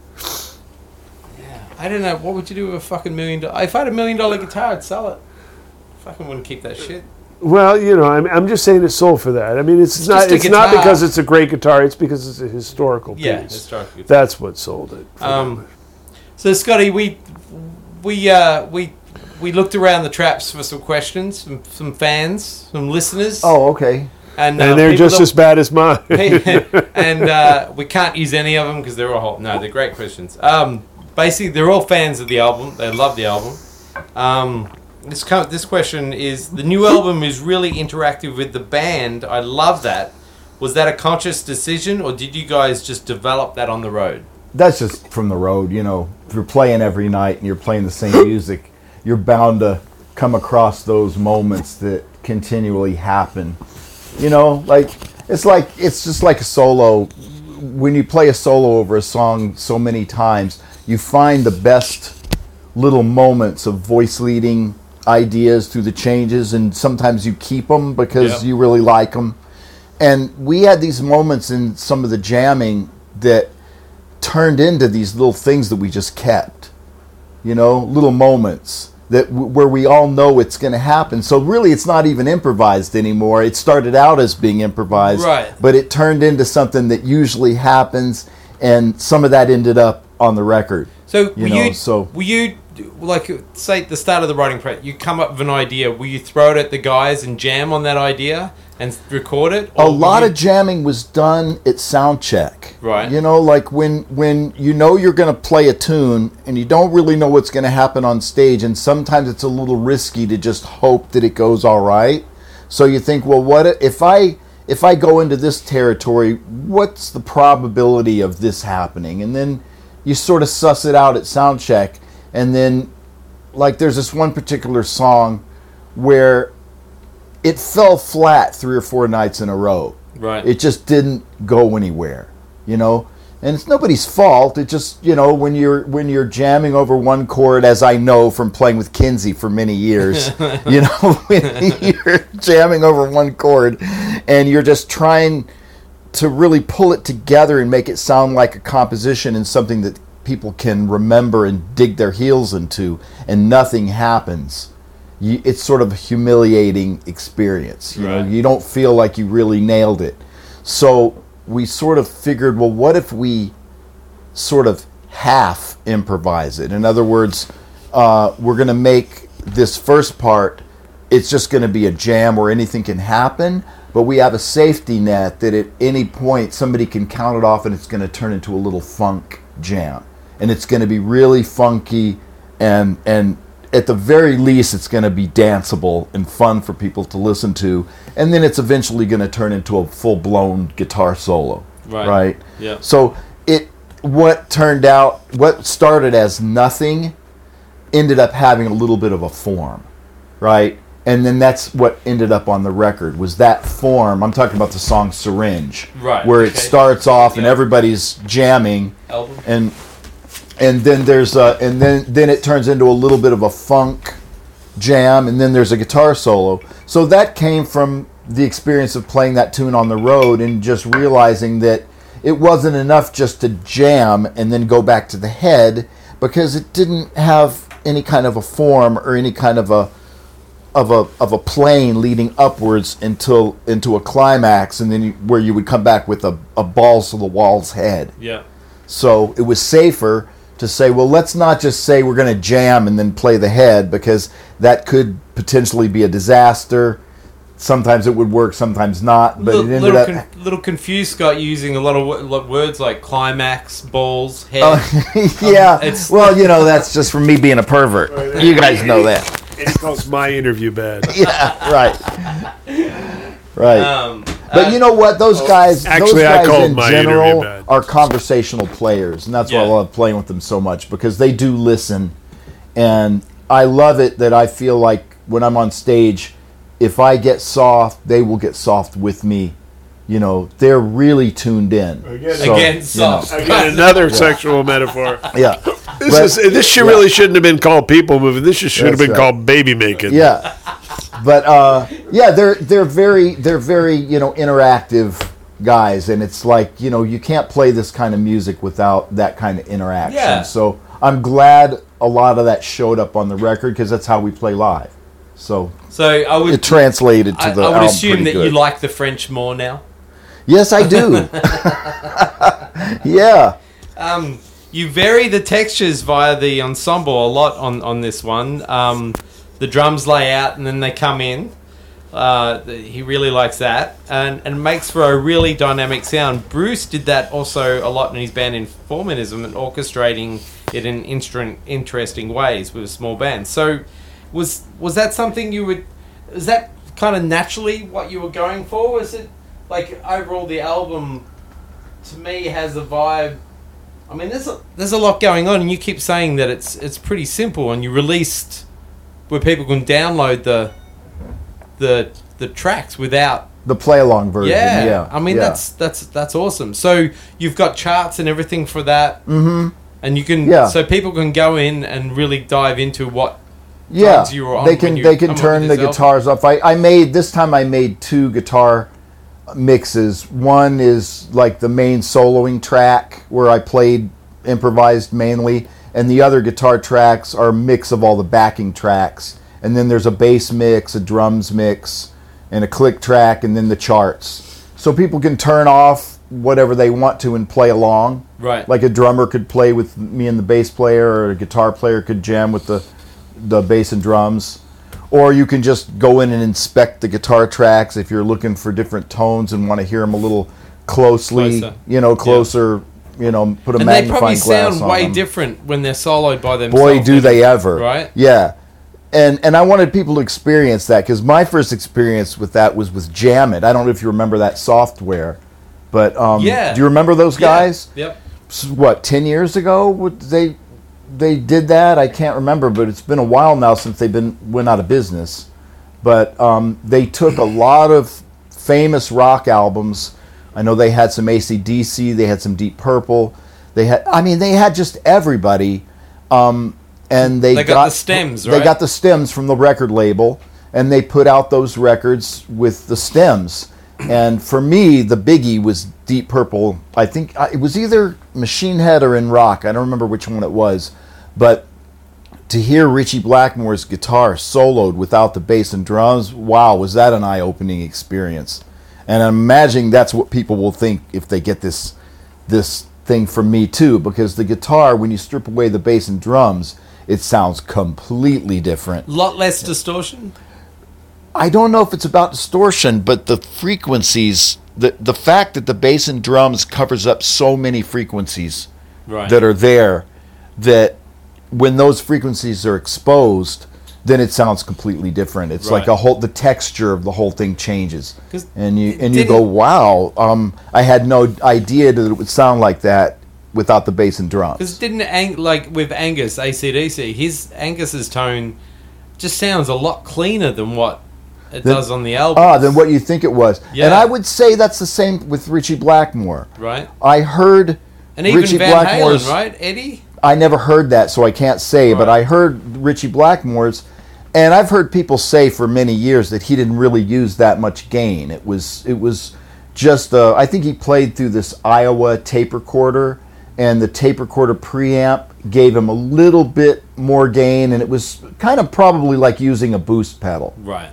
Yeah, I don't know. What would you do with a fucking million dollar? If I had a million dollar guitar, I'd sell it. Fucking wouldn't keep that shit. Well, you know, I'm, I'm just saying it's sold for that. I mean, it's, not just a it's not because it's a great guitar. It's because it's a historical piece. Yeah, historical. That's what sold it. Um. So Scotty, we we uh, we we looked around the traps for some questions from some fans, some listeners. Oh, okay. and, uh, and they're just as bad as mine. and uh, we can't use any of them because they're all no, they're great questions. Um, basically, they're all fans of the album. They love the album. Um, this co- this question is the new album is really interactive with the band. I love that. Was that a conscious decision, or did you guys just develop that on the road? That's just from the road, you know. If you're playing every night and you're playing the same music, you're bound to come across those moments that continually happen. You know, like it's like it's just like a solo. When you play a solo over a song so many times, you find the best little moments of voice leading ideas through the changes, and sometimes you keep them because you really like them. And we had these moments in some of the jamming that turned into these little things that we just kept you know little moments that w- where we all know it's going to happen so really it's not even improvised anymore it started out as being improvised Right. but it turned into something that usually happens and some of that ended up on the record So You know, you so- were you like say at the start of the writing process, you come up with an idea. Will you throw it at the guys and jam on that idea and record it? a lot you- of jamming was done at sound check Right. you know like when when you know you're going to play a tune and you don't really know what's going to happen on stage and sometimes it's a little risky to just hope that it goes all right so you think well what if i if i go into this territory what's the probability of this happening and then you sort of suss it out at sound check and then like there's this one particular song where it fell flat three or four nights in a row. Right. it just didn't go anywhere you know? And it's nobody's fault. It just you know when you're when you're jamming over one chord as i know from playing with kinsey for many years you know when you're jamming over one chord and you're just trying to really pull it together and make it sound like a composition and something that people can remember and dig their heels into and nothing happens. You, it's sort of a humiliating experience you know? You don't feel like you really nailed it. So we sort of figured well what if we sort of half improvise it? In other words uh, we're going to make this first part it's just going to be a jam where anything can happen but we have a safety net that at any point somebody can count it off and it's going to turn into a little funk jam and it's going to be really funky and and at the very least it's going to be danceable and fun for people to listen to and then it's eventually going to turn into a full-blown guitar solo Right. right Yeah. so it what turned out what started as nothing ended up having a little bit of a form right and then that's what ended up on the record was that form i'm talking about the song syringe Right, where it starts off and everybody's jamming Album. and and then there's a and then then it turns into a little bit of a funk jam and then there's a guitar solo so that came from the experience of playing that tune on the road and just realizing that it wasn't enough just to jam and then go back to the head because it didn't have any kind of a form or any kind of a of a of a plane leading upwards until into a climax and then you, where you would come back with a, a balls to the walls head Yeah. so it was safer to say, well, let's not just say we're going to jam and then play the head because that could potentially be a disaster. Sometimes it would work, sometimes not. But Little, it ended little, up. con- little confused Scott using a lot of wo- lo- words like climax, balls, head. Oh, yeah. it's- well, you know, that's just from me being a pervert. You guys know that. He calls my interview bad. Yeah, right. Right. um, But uh, you know what? Those guys, Actually, those I guys called in my general interview bad. Are conversational players, and that's why I love playing with them so much because they do listen, and I love it that I feel like when I'm on stage, if I get soft, they will get soft with me. You know, they're really tuned in. Again- So, Again, you know, soft. Again, another sexual metaphor. yeah, This But- is this should really shouldn't have been called people moving. This just should have been right. called baby making. yeah. But uh, yeah, they're they're very they're very you know interactive guys, and it's like you know you can't play this kind of music without that kind of interaction. Yeah. So I'm glad a lot of that showed up on the record because that's how we play live. So So I would, it translated to I, the I would assume that good. you like the French more now. Yes, I do. yeah. Um, you vary the textures via the ensemble a lot on, on this one. Um, the drums lay out and then they come in. Uh, he really likes that and, and makes for a really dynamic sound. Bruce did that also a lot in his band Informatism and orchestrating it in instru- interesting ways with a small band. So, was was that something you would? Is that kind of naturally what you were going for? Was it like overall the album to me has a vibe I mean, there's a, there's a lot going on, and you keep saying that it's it's pretty simple, and you released where people can download the the the tracks without. The play along version. Yeah, Yeah. I mean yeah. that's that's that's awesome. So you've got charts and everything for that, mm-hmm. and you can Yeah. so people can go in and really dive into what yeah, you were on they can you they can turn the album. guitars up. I, I made this time. I made two guitar mixes. One is like the main soloing track where I played improvised mainly, and the other guitar tracks are a mix of all the backing tracks. And then there's a bass mix, a drums mix, and a click track, and then the charts. So people can turn off whatever they want to and play along. Right. Like a drummer could play with me and the bass player, or a guitar player could jam with the the bass and drums. Or you can just go in and inspect the guitar tracks if you're looking for different tones and want to hear them a little closely, Closer. you know, closer, you know, put a and they probably sound way them. different when they're soloed by themselves. Boy, do they ever! Right? Yeah, and and I wanted people to experience that because my first experience with that was with Jammit. I don't know if you remember that software, but um, Yeah. do you remember those Yeah. guys? Yep. what ten years ago would they they did that i can't remember but it's been a while now since they've been went out of business but um, they took a lot of famous rock albums i know they had some acdc they had some deep purple they had i mean they had just everybody um, and they, They got the stems, they got the stems from the record label and they put out those records with the stems. And for me the biggie was deep purple. I think uh, it was either machine head or in rock. I don't remember which one it was. But to hear ritchie blackmore's guitar soloed without the bass and drums wow was that an eye-opening experience. And i'm imagining that's what people will think if they get this this thing from me too because the guitar when you strip away the bass and drums it sounds completely different A lot less distortion. I don't know if it's about distortion, but the frequencies, the the fact that the bass and drums covers up so many frequencies Right. that are there, that when those frequencies are exposed, then it sounds completely different. It's like a whole the texture of the whole thing changes, and you and you go, wow, um, I had no idea that it would sound like that without the bass and drums. Because didn't Ang- like with Angus ACDC, his Angus's tone just sounds a lot cleaner than what it does on the album. Ah, than what you think it was. And I would say that's the same with Ritchie Blackmore. right? I heard And even Ritchie Van Blackmore's. Halen, right? Eddie. I never heard that, so I can't say. But I heard Ritchie Blackmore's, and I've heard people say for many years that he didn't really use that much gain. It was it was just uh, I think he played through this Aiwa tape recorder, and the tape recorder preamp gave him a little bit more gain, and it was kind of probably like using a boost pedal. Right.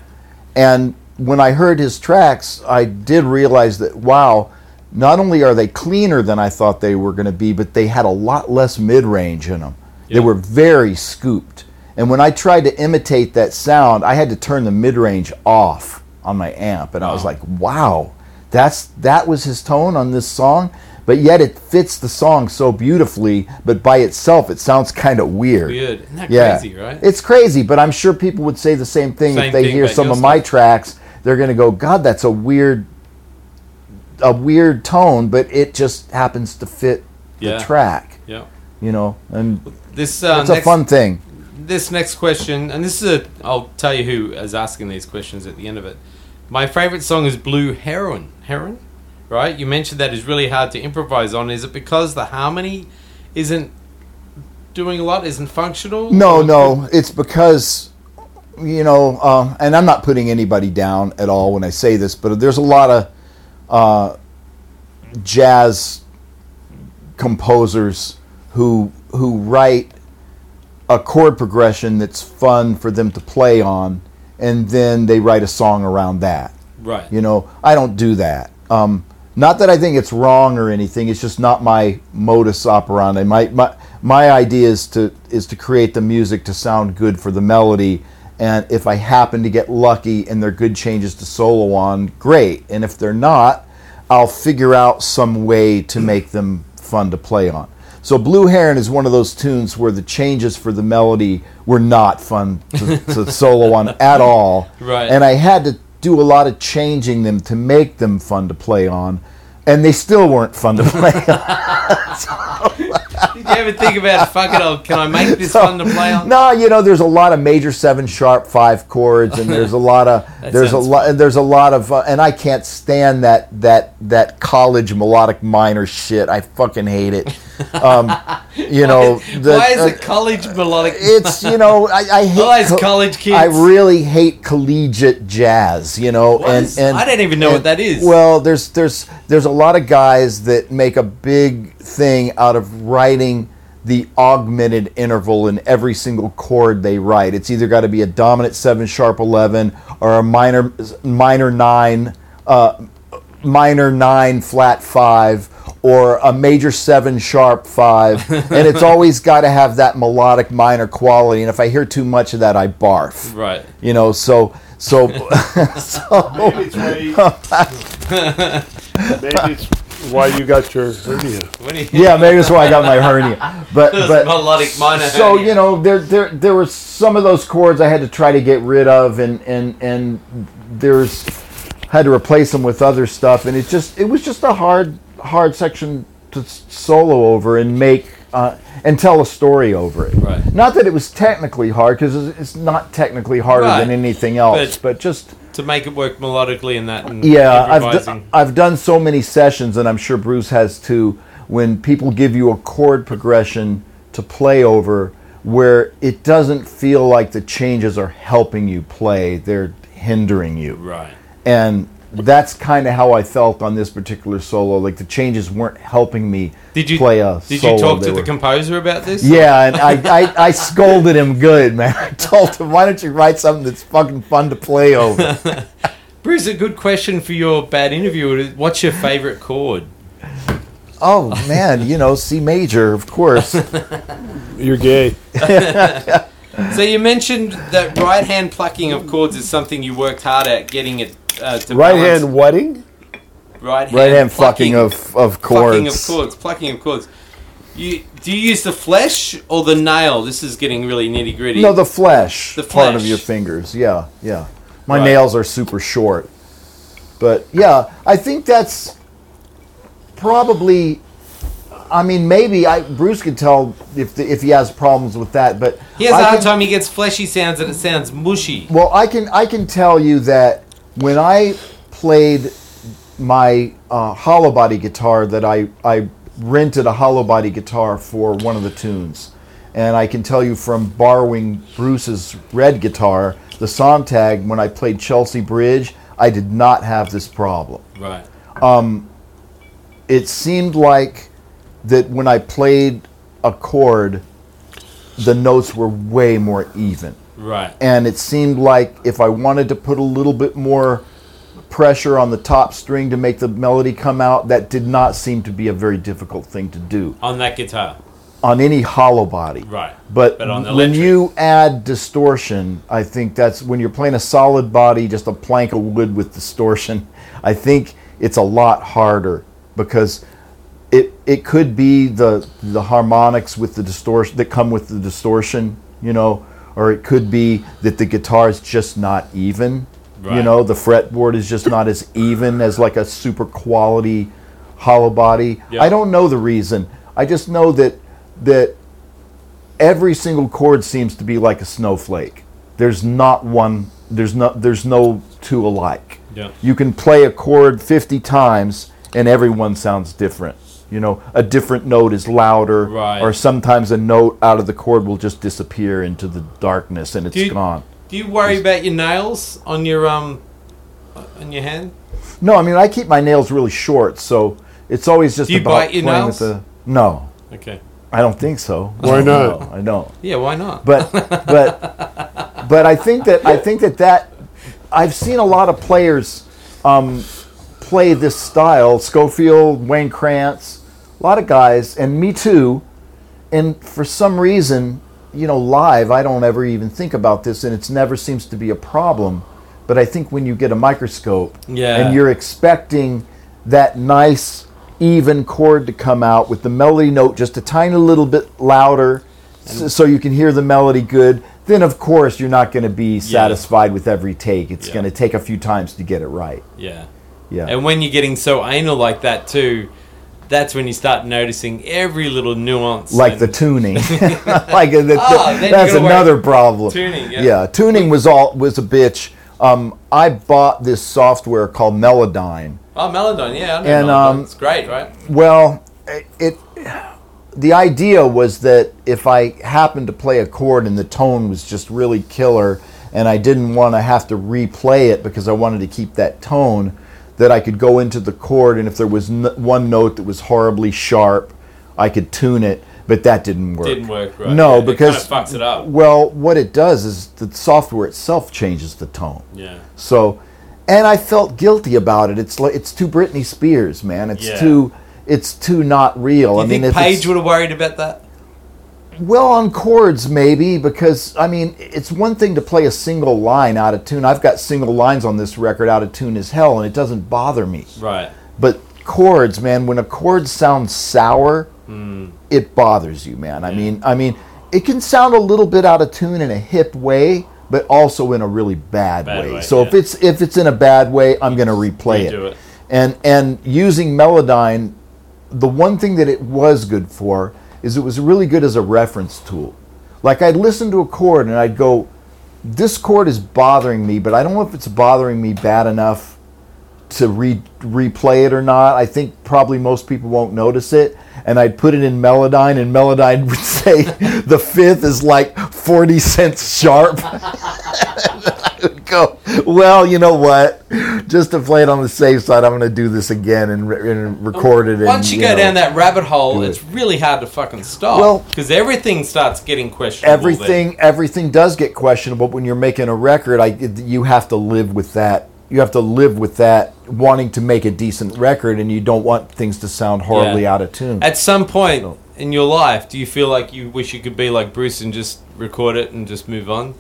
And when I heard his tracks, I did realize that wow, not only are they cleaner than I thought they were going to be, but they had a lot less mid range in them. Yeah. They were very scooped. And when I tried to imitate that sound, I had to turn the mid range off on my amp, and I was like, "Wow, that's that was his tone on this song." But yet it fits the song so beautifully. But by itself, it sounds kind of weird. Weird. Isn't that Yeah, crazy, right? It's crazy, but I'm sure people would say the same thing Same if they thing hear some of my stuff. tracks. They're going to go, "God, that's a weird, a weird tone," but it just happens to fit Yeah. the track, yeah. you know. And This uh, it's next, a fun thing. this next question, and this is a, I'll tell you who is asking these questions at the end of it. My favorite song is Blue Heron. Heron, right? You mentioned that is really hard to improvise on. Is it because the harmony isn't doing a lot, isn't functional? No, no, it's because you know, uh, and I'm not putting anybody down at all when I say this, but there's a lot of uh, jazz composers who who write a chord progression that's fun for them to play on, and then they write a song around that. Right. You know, I don't do that. Um, not that I think it's wrong or anything. It's just not my modus operandi. My my my idea is to is to create the music to sound good for the melody. And if I happen to get lucky and they're good changes to solo on, great. And if they're not, I'll figure out some way to make them fun to play on. So Blue Heron is one of those tunes where the changes for the melody were not fun to, to solo on at all. Right. And I had to do a lot of changing them to make them fun to play on, and they still weren't fun to play on. Did you ever think about fucking? Oh, can I make this fun to play on? No, you know, there's a lot of major seven sharp five chords, and there's a lot of there's a lot there's a lot of, uh, and I can't stand that that that college melodic minor shit. I fucking hate it. Um, you know, the, Why is uh, it college melodic? it's you know I, I hate Why is co- college kids? I really hate collegiate jazz. You know, What and, is- and I don't even know what that is. Well, there's there's there's a lot of guys that make a big thing out of writing the augmented interval in every single chord they write. It's either got to be a dominant seven sharp eleven or a minor minor nine. Uh, minor nine flat five or a major seven sharp five and it's always got to have that melodic minor quality and if i hear too much of that i barf right. you know so so so Maybe it's why, maybe it's why you got your hernia. You, yeah maybe that's why i got my hernia but but melodic minor. so hernia. you know there there there were some of those chords I had to try to get rid of and and and there's had to replace them with other stuff and it just it was just a hard hard section to solo over and make uh, and tell a story over it. Right. Not that it was technically hard because it's it's not technically harder Right. than anything else, But- but, just to make it work melodically and that. And yeah, I've, I've done so many sessions, and I'm sure Bruce has too, when people give you a chord progression to play over where it doesn't feel like the changes are helping you play, they're hindering you. right. And that's kind of how I felt on this particular solo. Like the changes weren't helping me Did you play a Did solo. you talk They to the composer about this? yeah, and I, I, I scolded him good, man. I told him, why don't you write something that's fucking fun to play over? Bruce, a good question for your bad interview. What's your favorite chord? Oh man, you know C major, of course. You're gay. So you mentioned that right hand plucking of chords is something you worked hard at getting it uh, to Right balance. hand wedding? right hand, right hand plucking of of chords. plucking of chords, plucking of chords. You do you use the flesh or the nail? This is getting really nitty gritty. No, the flesh, The part of your fingers. Yeah, yeah. My Right. nails are super short, but yeah, I think that's probably. I mean, maybe I Bruce could tell if the, if he has problems with that, but he has I a hard can- time. He gets fleshy sounds and it sounds mushy. Well, I can I can tell you that when I played my uh, hollow body guitar, that I I rented a hollow body guitar for one of the tunes, and I can tell you from borrowing Bruce's red guitar, the Sontag, when I played Chelsea Bridge, I did not have this problem Right. it seemed like that when I played a chord, the notes were way more even. Right. And it seemed like if I wanted to put a little bit more pressure on the top string to make the melody come out. That did not seem to be a very difficult thing to do on that guitar. on any hollow body. Right. But, But when you add distortion, I think that's when you're playing a solid body, just a plank of wood with distortion. I think it's a lot harder because it it could be the the harmonics with the distortion that come with the distortion, you know, or it could be that the guitar is just not even. You know, the fretboard is just not as even as like a super quality hollow body. I don't know the reason. I just know that that every single chord seems to be like a snowflake. There's not one. There's no. There's no two alike. Yeah. You can play a chord 50 times and everyone sounds different. You know, a different note is louder, Right. or sometimes a note out of the chord will just disappear into the darkness and it's Do you- gone. Do you worry about your nails on your um on your hand? No, I mean I keep my nails really short, so it's always just Do you about bite your playing nails? with the. No, Okay. I don't think so. Why not? No, I don't. Yeah, why not? but but but I think that I think that that I've seen a lot of players um, play this style. Scofield, Wayne Krantz, a lot of guys, and me too. And for some reason, you know, live, I don't ever even think about this, and it never seems to be a problem. But I think when you get a microscope Yeah. and you're expecting that nice, even chord to come out with the melody note just a tiny little bit louder s- so you can hear the melody good, then of course you're not going to be satisfied with every take. It's Yeah. going to take a few times to get it right. yeah. Yeah. And when you're getting so anal like that too, that's when you start noticing every little nuance. like the tuning, like uh, the, Oh, that's another problem. Tuning, yeah. tuning was all was a bitch. Um, I bought this software called Melodyne. Oh, Melodyne, yeah, I know And, um, it's great, right? Well, it the idea was that if I happened to play a chord and the tone was just really killer, and I didn't want to have to replay it because I wanted to keep that tone, that I could go into the chord and if there was n- one note that was horribly sharp, I could tune it. But that didn't work. Didn't work, right? No, Yeah, it because it up. Well, what it does is the software itself changes the tone. Yeah. So, and I felt guilty about it. It's like it's too Britney Spears, man. It's Yeah. too it's too not real. You I mean, think if Page would have worried about that? Well on chords maybe because I mean it's one thing to play a single line out of tune. I've got single lines on this record out of tune as hell, and it doesn't bother me. Right. But chords, man, when a chord sounds sour, Hmm. it bothers you, man. I mean, I mean, it can sound a little bit out of tune in a hip way, but also in a really bad, Bad way. way, So if it's if it's in a bad way, I'm going to replay Redo it. And and using Melodyne, the one thing that it was good for is it was really good as a reference tool. Like I'd listen to a chord and I'd go, this chord is bothering me, but I don't know if it's bothering me bad enough to re- replay it or not. I think probably most people won't notice it. And I'd put it in Melodyne, and Melodyne would say the fifth is like 40 cents sharp. Would go, well, you know what? Just to play it on the safe side, I'm going to do this again and, re- and record it. And, Once you, go know, down that rabbit hole, it's really hard to fucking stop. Well- because everything starts getting questionable. then. everything everything does get questionable when you're making a record I you have to live with that you have to live with that wanting to make a decent record and you don't want things to sound horribly Yeah. out of tune At some point in your life, do you feel like you wish you could be like Bruce and just record it and just move on,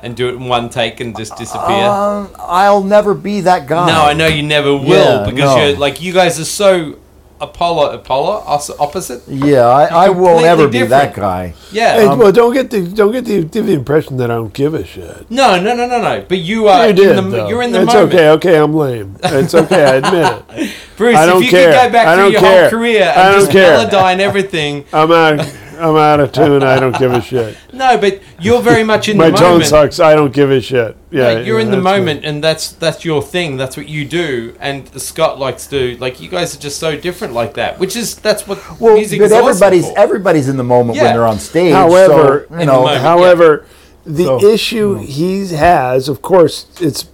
and do it in one take and just disappear? um, I'll never be that guy no, I know you never will Yeah, because no. you're like you guys are so Apollo, Apollo, os- opposite. yeah I, I will completely never be that different. guy Yeah. Hey, Um, well, don't get the don't get the give the impression that I don't give a shit. no, no, no, no, no. But you are you in did. the, though. you're in the moment. it's moment. okay. Okay, I'm lame. It's okay. I admit it. Bruce, I don't if you care. could go back I through don't your care. whole career I and don't just care. melodyne everything. I'm out. I'm out of tune. I don't give a shit. No, but you're very much in My the tone sucks. I don't give a shit. Yeah, Like, you're yeah, in the that's me. moment, and that's that's your thing. That's what you do. And Scott likes to like you guys are just so different like that, which is that's what well music but is awesome everybody's for. everybody's in the moment Yeah. when they're on stage However, so, in you the know moment. However, the So- issue hmm. he has, of course, it's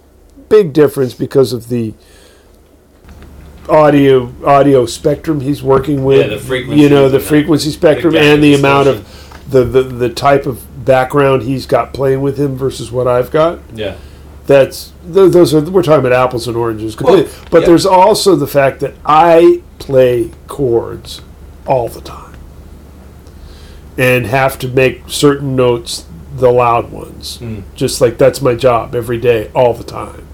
big difference because of the audio audio spectrum he's working with. Yeah, the frequencies You know, the frequency spectrum the and the distortion. amount of the, the the type of background he's got playing with him versus what I've got. yeah, That's th- those are we're talking about apples and oranges completely. Well, but yeah. there's also the fact that I play chords all the time and have to make certain notes the loud ones. Hmm. Just like that's my job every day, all the time.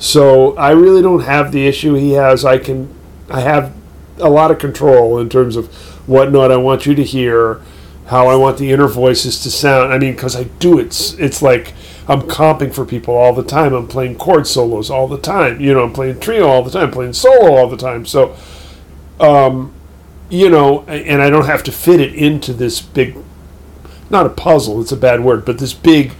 So I really don't have the issue he has. I can, I have a lot of control in terms of what note I want you to hear, how I want the inner voices to sound. I mean, because I do it. It's, it's like I'm comping for people all the time. I'm playing chord solos all the time. You know, I'm playing trio all the time, playing solo all the time. So, um, you know, and I don't have to fit it into this big, not a puzzle. It's a bad word, but this big,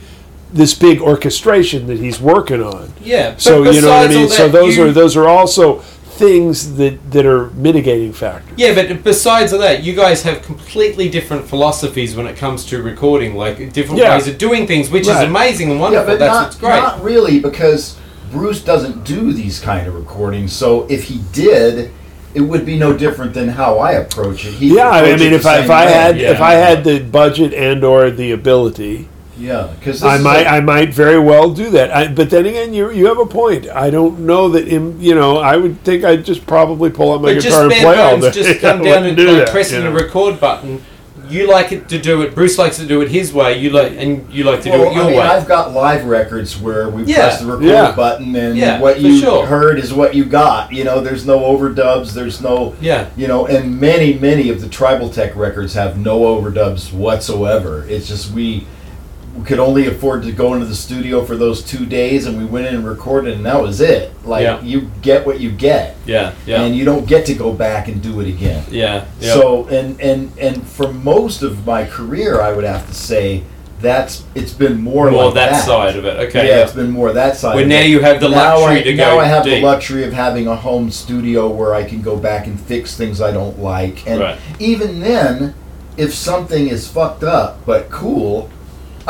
this big orchestration that he's working on. Yeah. So you know what I mean. So those you- are those are also things that that are mitigating factors. Yeah, but besides all that, you guys have completely different philosophies when it comes to recording, like different Yeah. ways of doing things, which Right. is amazing and Yeah, wonderful. but That's not, what's great. not really because Bruce doesn't do these kind of recordings. So if he did, it would be no different than how I approach it. He Yeah, I mean, if I if I way. had Yeah. if I had the budget and or the ability, yeah, because I might I might very well do that. I, but then again, you you have a point. I don't know that in you know I would think I'd just probably pull out my But guitar and bare play all day. just come down and do like, that, pressing you know. the record button. You like it to do it. Bruce likes to do it his way. You like, and you like to do it your I mean, way. I've got live records where we Yeah. press the record Yeah. button and Yeah, what you sure. heard is what you got. You know, there's no overdubs, there's no yeah. you know, and many, many of the Tribal Tech records have no overdubs whatsoever. It's just we, we could only afford to go into the studio for those two days, and we went in and recorded, and that was it. Like Yeah. you get what you get, Yeah. Yeah. and you don't get to go back and do it again. yeah. Yeah. So, and and and for most of my career, I would have to say that's it's been more more like that, side of it. Okay. yeah, Yeah. it's been more that side. Of now it. you have the now luxury I, to now go I have deep. the luxury of having a home studio where I can go back and fix things I don't like, and Right. even then, if something is fucked up but cool,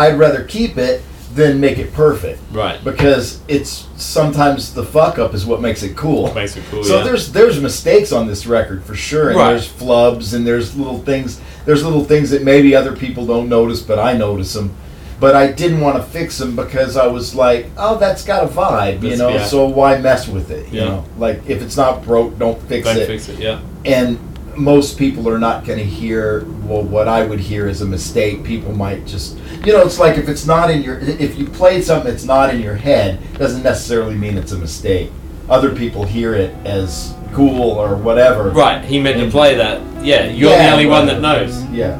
I'd rather keep it than make it perfect Right. because it's sometimes the fuck up is what makes it cool. Makes it cool. So yeah. there's there's mistakes on this record for sure, and Right. there's flubs and there's little things there's little things that maybe other people don't notice, but I notice them. But I didn't want to fix them because I was like, oh, that's got a vibe, you That's- know. yeah. So why mess with it? You Yeah. know, like if it's not broke, don't fix Don't it. fix it. Yeah. And most people are not going to hear well what I would hear as a mistake. People might just, you know, it's like if it's not in your, if you played something that's not in your head, doesn't necessarily mean it's a mistake. Other people hear it as cool or whatever. Right. He meant to play that. Yeah. You're Yeah, the only one that knows. Yeah.